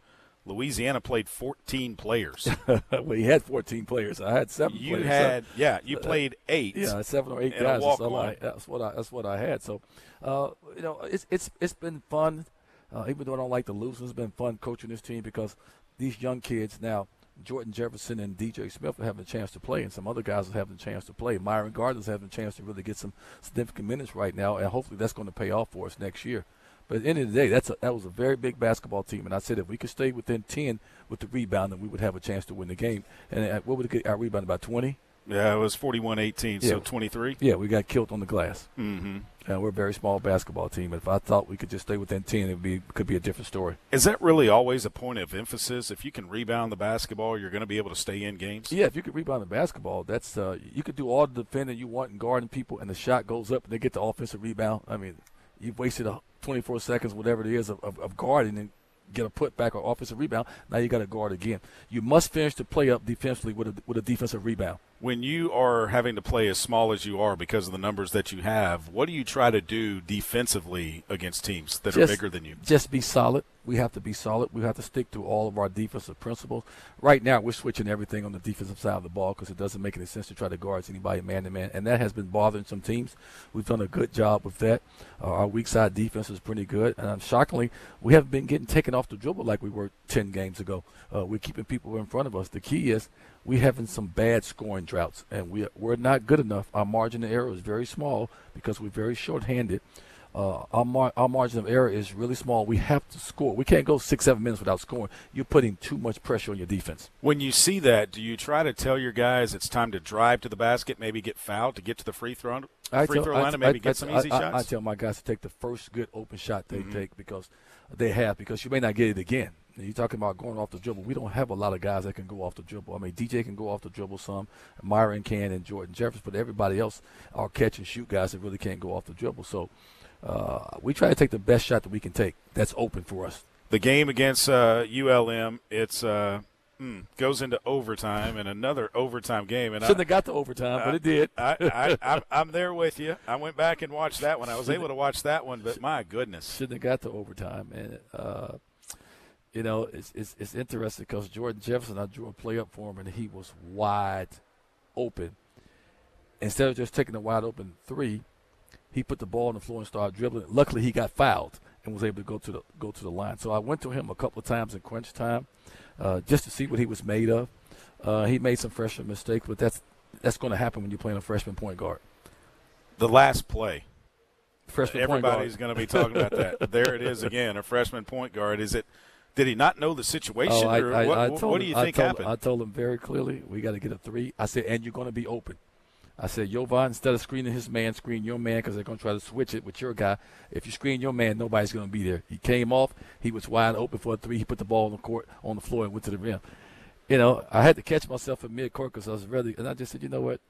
Louisiana played 14 players. <laughs> we had 14 players. I had seven. You players. had, So- yeah, you played eight. Yeah, seven or eight guys. That's, all I, that's what I. That's what I had. So, uh, you know, it's it's it's been fun. Uh, even though I don't like to lose, it's been fun coaching this team because these young kids now. Jordan Jefferson and DJ Smith are having a chance to play, and some other guys are having a chance to play. Myron Gardner's having a chance to really get some significant minutes right now, and hopefully that's going to pay off for us next year. But at the end of the day, that's a, that was a very big basketball team, and I said if we could stay within ten with the rebound, then we would have a chance to win the game. And uh, what would it get our rebound about twenty? Yeah, it was 41 18, so 23. Yeah, we got killed on the glass. Mhm. And we're a very small basketball team. If I thought we could just stay within ten, it would be could be a different story. Is that really always a point of emphasis? If you can rebound the basketball, you're going to be able to stay in games? Yeah, if you can rebound the basketball, that's uh, you could do all the defending you want and guarding people, and the shot goes up and they get the offensive rebound. I mean, you've wasted a 24 seconds, whatever it is, of, of, of guarding and get a putback or offensive rebound. Now you got to guard again. You must finish the play up defensively with a with a defensive rebound. When you are having to play as small as you are because of the numbers that you have, what do you try to do defensively against teams that are bigger than you? Just be solid. We have to be solid. We have to stick to all of our defensive principles. Right now, we're switching everything on the defensive side of the ball because it doesn't make any sense to try to guard anybody man to man, and that has been bothering some teams. We've done a good job with that. Uh, our weak side defense is pretty good, and um, shockingly, we haven't been getting taken off the dribble like we were ten games ago. Uh, we're keeping people in front of us. The key is we having some bad scoring droughts, and we we're not good enough. Our margin of error is very small because we're very short-handed. Uh, our, mar- our margin of error is really small. We have to score. We can't go six, seven minutes without scoring. You're putting too much pressure on your defense. When you see that, do you try to tell your guys it's time to drive to the basket, maybe get fouled to get to the free throw free tell- throw line, and maybe get some easy I, shots? I tell my guys to take the first good open shot they Mhm. take because they have because you may not get it again. You're talking about going off the dribble. We don't have a lot of guys that can go off the dribble. I mean, DJ can go off the dribble some, Myron can, and Jordan Jefferson, but everybody else are catch and shoot guys that really can't go off the dribble. So uh, we try to take the best shot that we can take. That's open for us. the game against uh, ULM, it's uh, hmm, goes into overtime and another overtime game. And Shouldn't I, have got to overtime, but it did. I, I, <laughs> I, I'm there with you. I went back and watched that one. I was able to watch that one, but my goodness. Shouldn't have got to overtime. And, uh, you know, it's, it's, it's interesting because Jordan Jefferson, I drew a play up for him, and he was wide open. Instead of just taking a wide open three, he put the ball on the floor and started dribbling. Luckily, he got fouled and was able to go to the go to the line. So I went to him a couple of times in crunch time, uh, just to see what he was made of. Uh, he made some freshman mistakes, but that's that's going to happen when you're playing a freshman point guard. The last play. Freshman point guard. Everybody's going to be talking about that. there it is again, a freshman point guard. Is it? Did he not know the oh, situation, Oh, I, or I, what, I what do you him- I think told- happened? I told him very clearly, we got to get a three. I said, and you're going to be open. I said, Jovan, instead of screening his man, screen your man because they're going to try to switch it with your guy. If you screen your man, nobody's going to be there. He came off. He was wide open for a three. He put the ball on the court, on the floor, and went to the rim. You know, I had to catch myself in mid-court because I was ready. And I just said, you know what?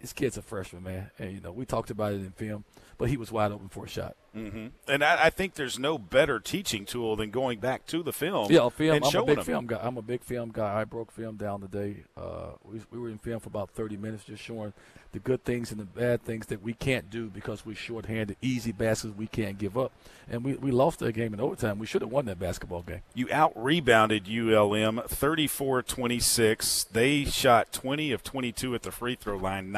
This kid's a freshman, man. And, you know, we talked about it in film, but he was wide open for a shot. hmm And I, I think there's no better teaching tool than going back to the film. Yeah, film. And I'm a big them. film guy. I'm a big film guy. I broke film down today. Uh, we, we were in film for about 30 minutes, just showing the good things and the bad things that we can't do because we're shorthanded. Easy baskets we can't give up, and we, we lost that game in overtime. We should have won that basketball game. You out rebounded ULM 34 26. They shot 20 of 22 at the free throw line,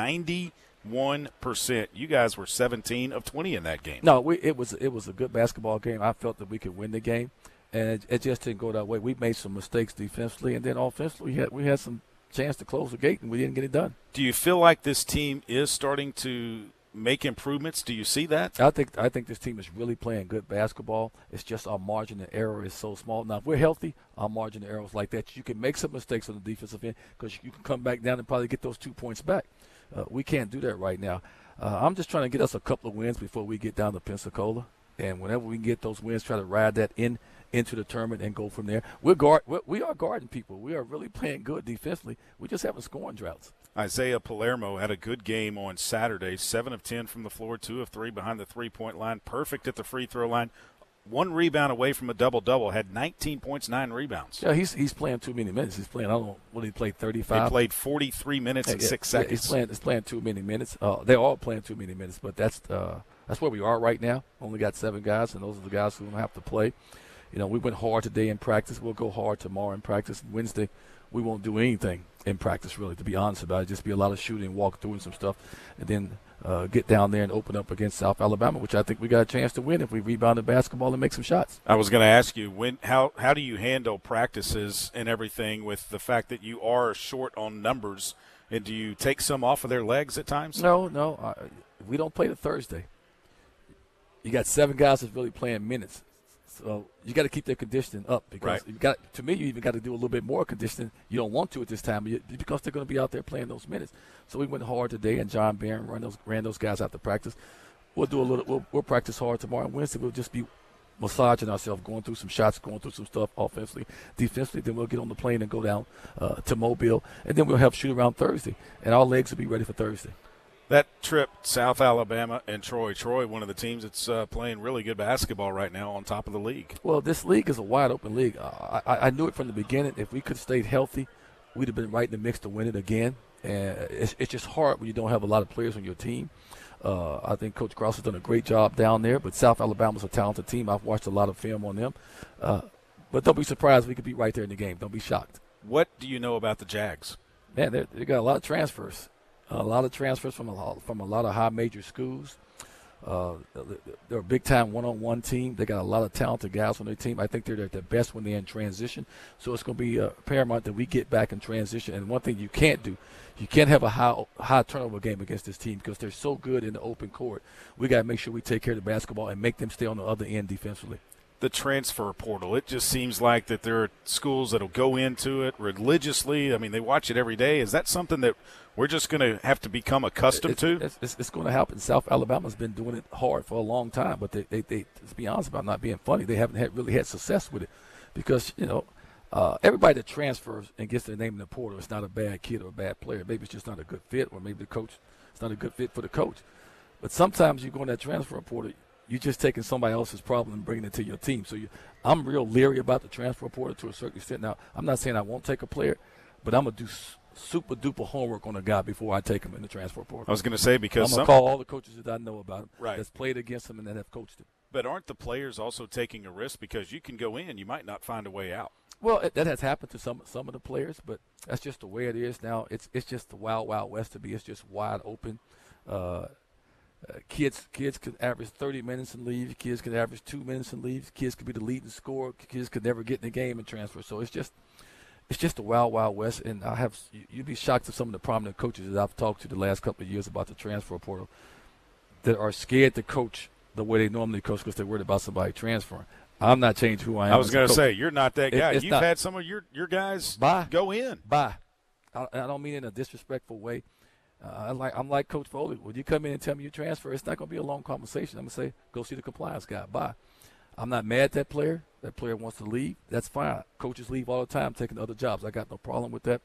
91%. You guys were 17 of 20 in that game. No, we, it was it was a good basketball game. I felt that we could win the game, and it, it just didn't go that way. We made some mistakes defensively, and then offensively, we had we had some chance to close the gate, and we didn't get it done. Do you feel like this team is starting to make improvements? Do you see that? I think I think this team is really playing good basketball. It's just our margin of error is so small. Now, if we're healthy, our margin of error is like that. You can make some mistakes on the defensive end because you can come back down and probably get those two points back. Uh, we can't do that right now. Uh, I'm just trying to get us a couple of wins before we get down to Pensacola, and whenever we can get those wins, try to ride that in into the tournament and go from there. We're guard we're, we are guarding people. We are really playing good defensively. We just having scoring droughts. Isaiah Palermo had a good game on Saturday. Seven of ten from the floor, two of three behind the three-point line, perfect at the free throw line. One rebound away from a double-double. Had 19 points, nine rebounds. Yeah, he's he's playing too many minutes. He's playing. I don't know what he played. Thirty He played 43 minutes and six yeah, seconds. he's playing. He's playing too many minutes. Uh, they're all playing too many minutes, but that's uh, that's where we are right now. Only got seven guys, and those are the guys who don't have to play. You know, we went hard today in practice. We'll go hard tomorrow in practice. Wednesday, we won't do anything in practice, really, to be honest about it. Just be a lot of shooting, walk through and some stuff, and then uh, get down there and open up against South Alabama, which I think we got a chance to win if we rebound the basketball and make some shots. I was going to ask you when how how do you handle practices and everything with the fact that you are short on numbers, and do you take some off of their legs at times? No, no, uh, we don't play the Thursday. You got seven guys that's really playing minutes. So you got to keep their conditioning up because Right. you got to me you even got to do a little bit more conditioning. You don't want to at this time because they're going to be out there playing those minutes. So we went hard today, and John Barron ran those ran those guys out to practice. We'll do a little. We'll, we'll practice hard tomorrow. And Wednesday we'll just be massaging ourselves, going through some shots, going through some stuff offensively, defensively. Then we'll get on the plane and go down uh, to Mobile, and then we'll help shoot around Thursday, and our legs will be ready for Thursday. That trip, South Alabama and Troy. Troy, one of the teams that's uh, playing really good basketball right now, on top of the league. Well, this league is a wide open league. I, I, I knew it from the beginning. If we could have stayed healthy, we'd have been right in the mix to win it again. And it's, it's just hard when you don't have a lot of players on your team. Uh, I think Coach Cross has done a great job down there, but South Alabama's a talented team. I've watched a lot of film on them. Uh, but don't be surprised. We could be right there in the game. Don't be shocked. What do you know about the Jags? Man, they they got a lot of transfers. A lot of transfers from a lot, from a lot of high major schools. Uh, they're a big time one on one team. They got a lot of talented guys on their team. I think they're at their best when they're in transition. So it's going to be uh, paramount that we get back in transition. And one thing you can't do, you can't have a high high turnover game against this team because they're so good in the open court. We got to make sure we take care of the basketball and make them stay on the other end defensively. the transfer portal. It just seems like that there are schools that'll go into it religiously. I mean, they watch it every day. Is that something that we're just going to have to become accustomed it's, to? It's, it's, it's going to happen. South Alabama's been doing it hard for a long time, but they, they, they to be honest about not being funny, they haven't had, really had success with it because you know uh, everybody that transfers and gets their name in the portal is not a bad kid or a bad player. Maybe it's just not a good fit, or maybe the coach it's not a good fit for the coach. But sometimes you go in that transfer portal, you're just taking somebody else's problem and bringing it to your team. So you, I'm real leery about the transfer portal to a certain extent. Now, I'm not saying I won't take a player, but I'm gonna do super duper homework on a guy before I take him in the transfer portal. I was gonna say, because I'm gonna call all the coaches that I know about him, Right. that's played against him and that have coached him. But aren't the players also taking a risk because you can go in, you might not find a way out? Well, it, that has happened to some some of the players, but that's just the way it is now. It's it's just the wild wild west to be. It's just wide open. Uh, uh, kids kids could average 30 minutes and leave. Kids could average two minutes and leave. Kids could be the leading scorer. Kids could never get in the game and transfer. So it's just it's just the wild wild west. And I have you- you'd be shocked at some of the prominent coaches that I've talked to the last couple of years about the transfer portal that are scared to coach the way they normally coach because they're worried about somebody transferring. I'm not changing who I am. I was going to say you're not that guy. it's You've not. had some of your your guys Bye. go in. Bye. I, I don't mean in a disrespectful way. Uh, I like I'm like Coach Foley. When you come in and tell me you transfer, it's not going to be a long conversation. I'm going to say, go see the compliance guy. Bye. I'm not mad at that player. That player wants to leave. That's fine. Coaches leave all the time, taking other jobs. I got no problem with that.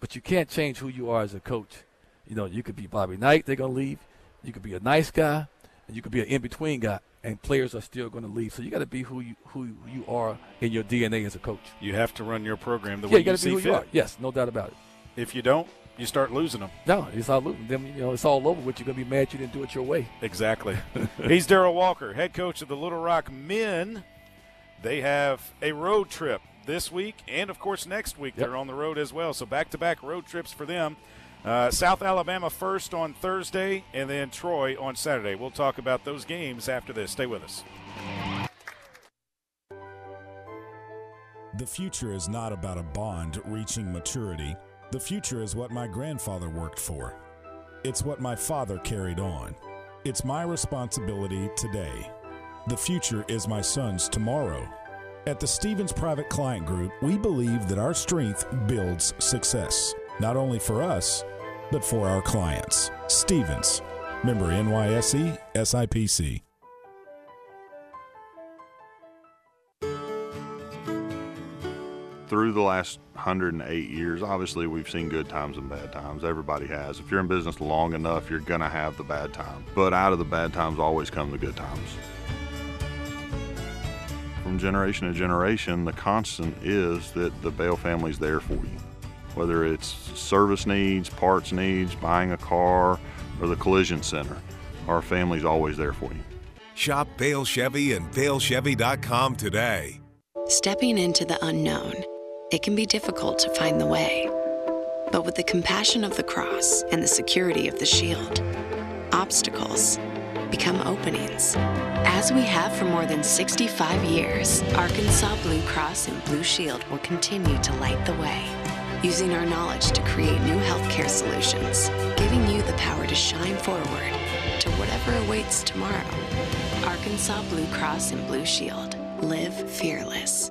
But you can't change who you are as a coach. You know, you could be Bobby Knight. They're going to leave. You could be a nice guy, and you could be an in-between guy, and players are still going to leave. So you got to be who you who you are in your DNA as a coach. You have to run your program the yeah, way you to see fit. you. Yes, no doubt about it. If you don't, you start losing them. No, it's all losing. Then you know it's all over with. You're gonna be mad you didn't do it your way. Exactly. <laughs> He's Daryl Walker, head coach of the Little Rock men. They have a road trip this week, and of course next week they're on the road as well. So back-to-back road trips for them. Uh, South Alabama first on Thursday, and then Troy on Saturday. We'll talk about those games after this. Stay with us. The future is not about a bond reaching maturity. The future is what my grandfather worked for. It's what my father carried on. It's my responsibility today. The future is my son's tomorrow. At the Stephens Private Client Group, we believe that our strength builds success, not only for us, but for our clients. Stephens, member NYSE, SIPC. Through the last 108 years, obviously we've seen good times and bad times. Everybody has. If you're in business long enough, you're going to have the bad times. But out of the bad times always come the good times. From generation to generation, the constant is that the Bale family's there for you. Whether it's service needs, parts needs, buying a car, or the collision center, our family's always there for you. Shop Bale Chevy and BaleChevy.com today. Stepping into the unknown, it can be difficult to find the way. But with the compassion of the cross and the security of the shield, obstacles become openings. As we have for more than 65 years, Arkansas Blue Cross and Blue Shield will continue to light the way, using our knowledge to create new healthcare solutions, giving you the power to shine forward to whatever awaits tomorrow. Arkansas Blue Cross and Blue Shield. Live fearless.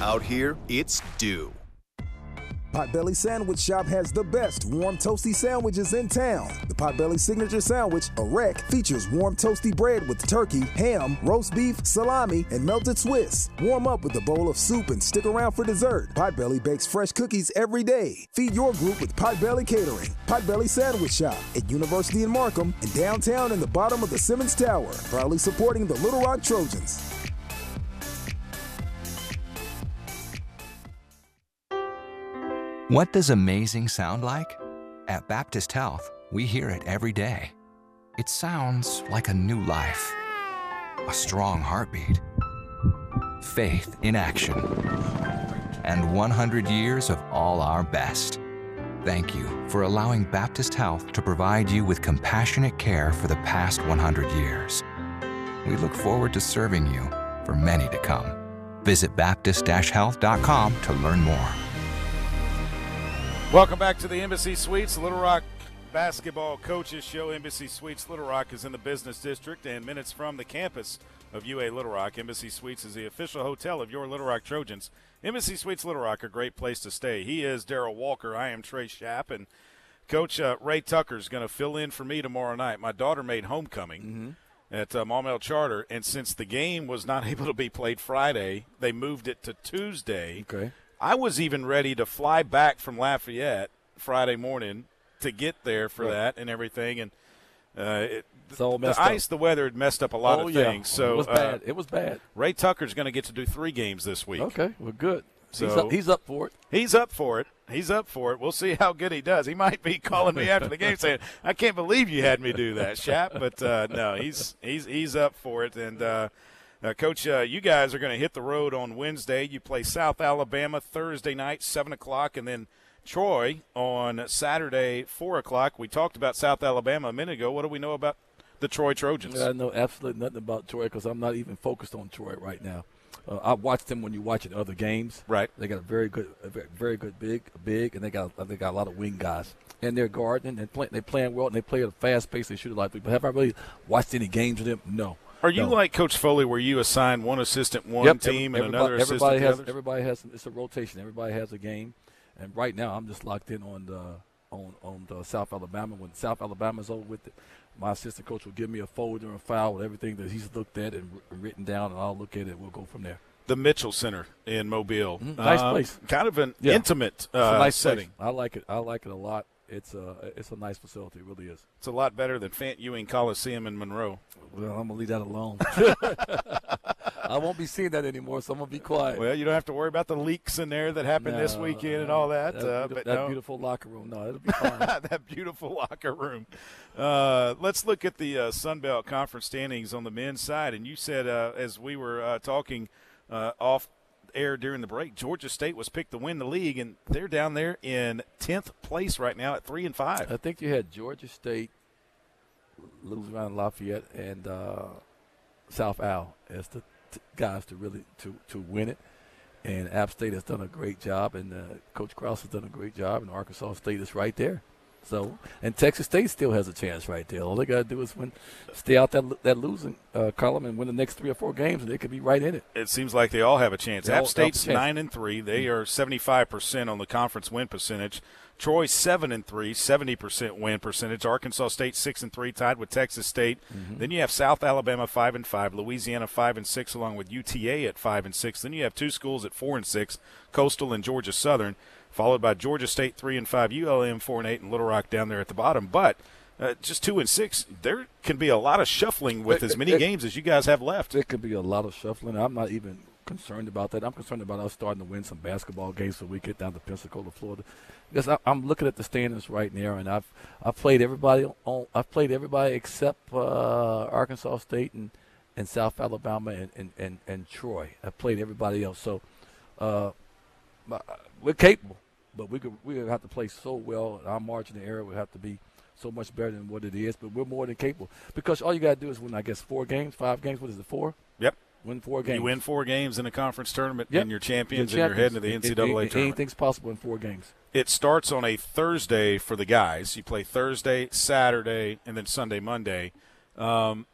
Out here, it's Dew. Potbelly Sandwich Shop has the best warm toasty sandwiches in town. The Potbelly Signature Sandwich, a wreck, features warm toasty bread with turkey, ham, roast beef, salami, and melted Swiss. Warm up with a bowl of soup and stick around for dessert. Potbelly bakes fresh cookies every day. Feed your group with Potbelly Catering. Potbelly Sandwich Shop at University in Markham and downtown in the bottom of the Simmons Tower. Proudly supporting the Little Rock Trojans. What does amazing sound like? At Baptist Health, we hear it every day. It sounds like a new life, a strong heartbeat, faith in action, and 100 years of all our best. Thank you for allowing Baptist Health to provide you with compassionate care for the past 100 years. We look forward to serving you for many to come. Visit Baptist-Health.com to learn more. Welcome back to the Embassy Suites Little Rock Basketball Coaches Show. Embassy Suites Little Rock is in the business district and minutes from the campus of UA Little Rock. Embassy Suites is the official hotel of your Little Rock Trojans. Embassy Suites Little Rock, a great place to stay. He is Daryl Walker. I am Trey Schaap, and Coach uh, Ray Tucker is going to fill in for me tomorrow night. My daughter made homecoming. Mm-hmm. At uh, Maumelle Charter, and since the game was not <laughs> able to be played Friday, they moved it to Tuesday. Okay. I was even ready to fly back from Lafayette Friday morning to get there for Right. that and everything, and uh, it, It's all the ice, up. the weather had messed up a lot Oh, of yeah. things. So It was uh, bad. It was bad. Ray Tucker's going to get to do three games this week. Okay, well, good. So he's, up, he's up for it. He's up for it. He's up for it. We'll see how good he does. He might be calling me after the game <laughs> saying, "I can't believe you had me do that, Schaap." But uh, no, he's he's he's up for it. And uh, Coach, uh, you guys are going to hit the road on Wednesday. You play South Alabama Thursday night, seven o'clock, and then Troy on Saturday, four o'clock. We talked about South Alabama a minute ago. What do we know about the Troy Trojans? I know absolutely nothing about Troy because I'm not even focused on Troy right now. Uh, I watched them when you watch it other games. Right. They got a very good, a very, very good big, big, and they got they got a lot of wing guys. And they're guarding and play, they playing well and they play at a fast pace. They shoot a lot of people. Have I really watched any games with them? No. Are you No. like Coach Foley, where you assign one assistant one Yep, team every- and another everybody, assistant everybody the has others? everybody has it's a rotation. Everybody has a game, and right now I'm just locked in on the on on the South Alabama. When South Alabama's over with it, my assistant coach will give me a folder and file with everything that he's looked at and written down, and I'll look at it. We'll go from there. the Mitchell Center in Mobile. Mhm. Nice Uh, place. Kind of an Yeah. intimate uh, nice place. setting. I like it. I like it a lot. It's a it's a nice facility. It really is. It's a lot better than Fant Ewing Coliseum in Monroe. Well, I'm gonna leave that alone. <laughs> I won't be seeing that anymore, so I'm gonna be quiet. Well, you don't have to worry about the leaks in there that happened this No, weekend and all that. That, uh, but that no. beautiful locker room. No, it'll be <laughs> fine. that beautiful locker room. Uh, let's look at the uh, Sun Belt Conference standings on the men's side. And you said, uh, as we were uh, talking uh, off air during the break, Georgia State was picked to win the league, and they're down there in tenth place right now at three and five. I think you had Georgia State, Little Rock Lafayette, and uh, South Al as the t- guys to really to, to win it. And App State has done a great job, and uh, Coach Cross has done a great job, and Arkansas State is right there. So, and Texas State still has a chance right there. All they got to do is win, stay out that that losing uh, column and win the next three or four games, and they could be right in it. It seems like they all have a chance. They App State's chance. nine and three. They are seventy five percent on the conference win percentage. Troy seven and three, 70 percent win percentage. Arkansas State six and three, tied with Texas State. Mm-hmm. Then you have South Alabama five and five, Louisiana five and six, along with UTA at five and six. Then you have two schools at four and six, Coastal and Georgia Southern, followed by Georgia State three and five, ULM four and eight, and Little Rock down there at the bottom. But uh, just two and six, there can be a lot of shuffling with as many games as you guys have left. There could be a lot of shuffling. I'm not even concerned about that. I'm concerned about us starting to win some basketball games so we get down to Pensacola, Florida. Because I, I'm looking at the standings right now, and I've I've played everybody on. I've played everybody except uh, Arkansas State and, and South Alabama and, and, and, and Troy. I've played everybody else. So uh, my- we're capable, but we could we would have to play so well. Our margin of error would have to be so much better than what it is. But we're more than capable because all you got to do is win. I guess four games, five games. What is it? Four. Yep. Win four games. You win four games in a conference tournament, Yep. and you're champions, You're and you're heading to the. NCAA It- it- tournament. Anything's possible in four games. It starts on a Thursday for the guys. You play Thursday, Saturday, and then Sunday, Monday. Um,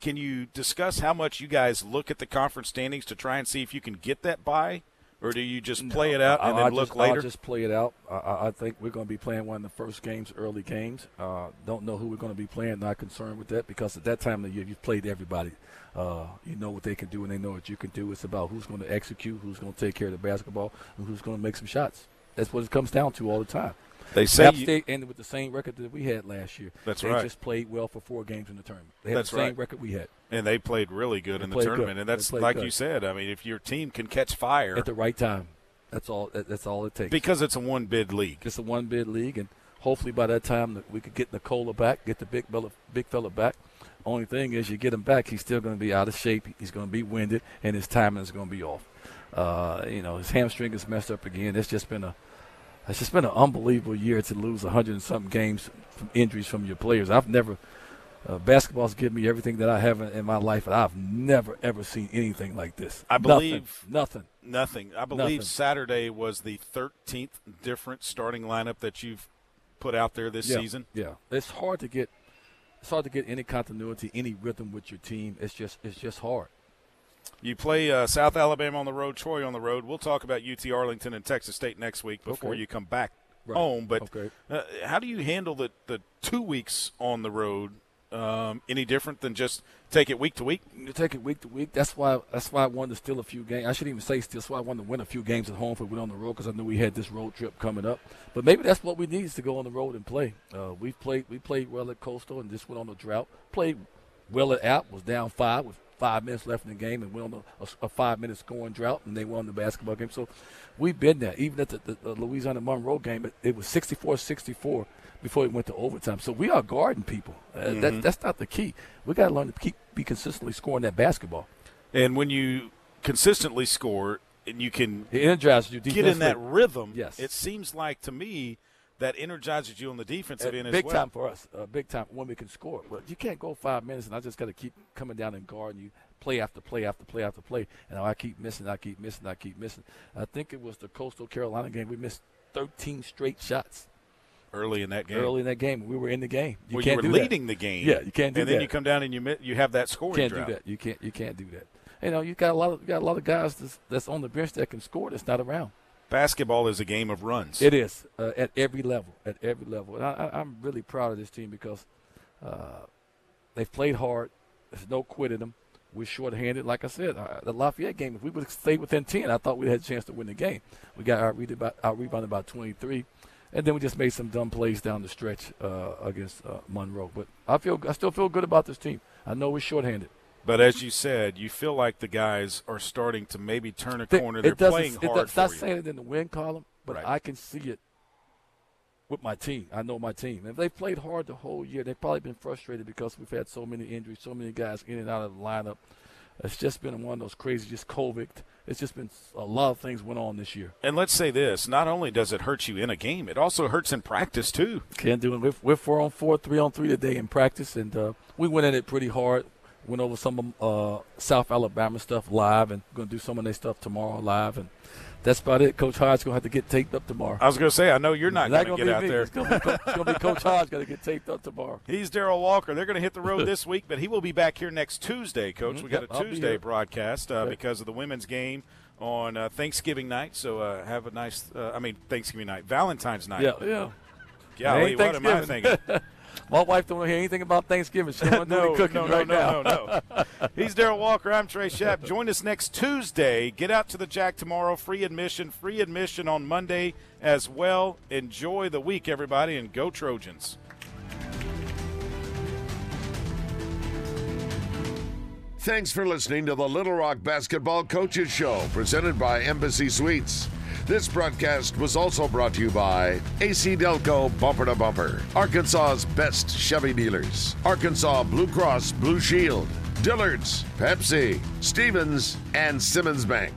can you discuss how much you guys look at the conference standings to try and see if you can get that by, or do you just play it out and I- then I'll look just, later? I'll just play it out. I- I, I think we're going to be playing one of the first games, early games. Uh, don't know who we're going to be playing. Not concerned with that because at that time of the year, you've played everybody. Uh, you know what they can do and they know what you can do. It's about who's going to execute, who's going to take care of the basketball, and who's going to make some shots. That's what it comes down to all the time. They say App you- ended with the same record that we had last year. That's they right. just played well for four games in the tournament. They had That's the same right. record we had. and they played really good They in the played good. tournament, and that's like good. you said. I mean, if your team can catch fire at the right time. That's all. That's all it takes. because it's a one bid league. It's a one bid league, and hopefully by that time we could get Nikola back, get the big fella, big fella back. Only thing is, you get him back, he's still going to be out of shape. He's going to be winded, and his timing is going to be off. Uh, you know, his hamstring is messed up again. It's just been a, it's just been an unbelievable year to lose a hundred and something games from injuries from your players. I've never. Uh, basketball's given me everything that I have in, in my life, and I've never ever seen anything like this. I Nothing. believe nothing. Nothing. I believe Nothing. Saturday was the 13th different starting lineup that you've put out there this yeah, season. Yeah, it's hard to get. It's hard to get any continuity, any rhythm with your team. It's just, it's just hard. You play uh, South Alabama on the road, Troy on the road. We'll talk about UT Arlington and Texas State next week before Okay. you come back Right. home. But Okay. uh, how do you handle the, the two weeks on the road? Um, any different than just take it week to week? You take it week to week. That's why. That's why I wanted to steal a few games. I shouldn't even say steal. That's why I wanted to win a few games at home if we went on the road because I knew we had this road trip coming up. But maybe that's what we need is to go on the road and play. Uh, we played. We played well at Coastal and just went on a drought. Played well at App. Was down five with five minutes left in the game and went on a, a, a five minute scoring drought and they won the basketball game. So we've been there. Even at the, the, the Louisiana Monroe game, it, it was 64-64 before it went to overtime. So we are guarding people. Uh, Mhm. that, that's not the key. We got to learn to keep be consistently scoring that basketball. And when you consistently score and you can It energizes you get in that rhythm, Yes. it seems like to me that energizes you on the defensive Uh, end as big well. time for us. Uh, big time when we can score. But you can't go five minutes and I just got to keep coming down and guarding you, play after play after play after play, and I keep missing, I keep missing, I keep missing. I think it was the Coastal Carolina game. We missed 13 straight shots early in that game. early in that game. We were in the game. You well, can't you were do that. leading the game. Yeah, you can't do and that. then you come down and you you have that scoring can't drought. do that. You can't. You can't do that. You know, you got a lot of you got a lot of guys that's, that's on the bench that can score. That's not around. Basketball is a game of runs. It is uh, at every level. At every level, and I, I'm really proud of this team because uh, they've played hard. There's no quitting them. We're shorthanded. Like I said, uh, the Lafayette game. If we would have stayed within ten, I thought we had a chance to win the game. We got rebounded about, out rebounded about 23, and then we just made some dumb plays down the stretch uh, against uh, Monroe. But I feel I still feel good about this team. I know we're shorthanded. But as you said, you feel like the guys are starting to maybe turn a corner. it They're playing it hard does- not you. saying it in the win column, but Right. I can see it with my team. I know my team. If they played hard the whole year, they've probably been frustrated because we've had so many injuries, so many guys in and out of the lineup. It's just been one of those crazy, just COVID. It's just been a lot of things went on this year. And let's say this: not only does it hurt you in a game, it also hurts in practice too. Can't do it. We're, we're four on four, three on three today in practice, and uh, we went at it pretty hard. Went over some of uh, South Alabama stuff live, and going to do some of their stuff tomorrow live. And that's about it. Coach Hodge gonna have to get taped up tomorrow. I was going to say, I know you're not, Not going to gonna get out me. there. It's gonna be, it's gonna be Coach <laughs> Hodge to get taped up tomorrow. He's Daryl Walker. They're going to hit the road <laughs> this week, but he will be back here next Tuesday, Coach. Mhm. We got Yep, a Tuesday broadcast uh, Okay. because of the women's game on uh, Thanksgiving night. So uh, have a nice, uh, I mean, Thanksgiving night, Valentine's night. Yeah, yeah. Golly, what am I thinking? <laughs> My wife don't want to hear anything about Thanksgiving. She don't want to do <laughs> no, any cooking no, no, right no, now. no, no. <laughs> He's Daryl Walker. I'm Trey Schaap. Join us next Tuesday. Get out to the Jack tomorrow. Free admission. Free admission on Monday as well. Enjoy the week, everybody, and go Trojans. Thanks for listening to the Little Rock Basketball Coaches Show, presented by Embassy Suites. This broadcast was also brought to you by AC Delco Bumper to Bumper, Arkansas's best Chevy dealers, Arkansas Blue Cross Blue Shield, Dillard's, Pepsi, Stephens, and Simmons Bank.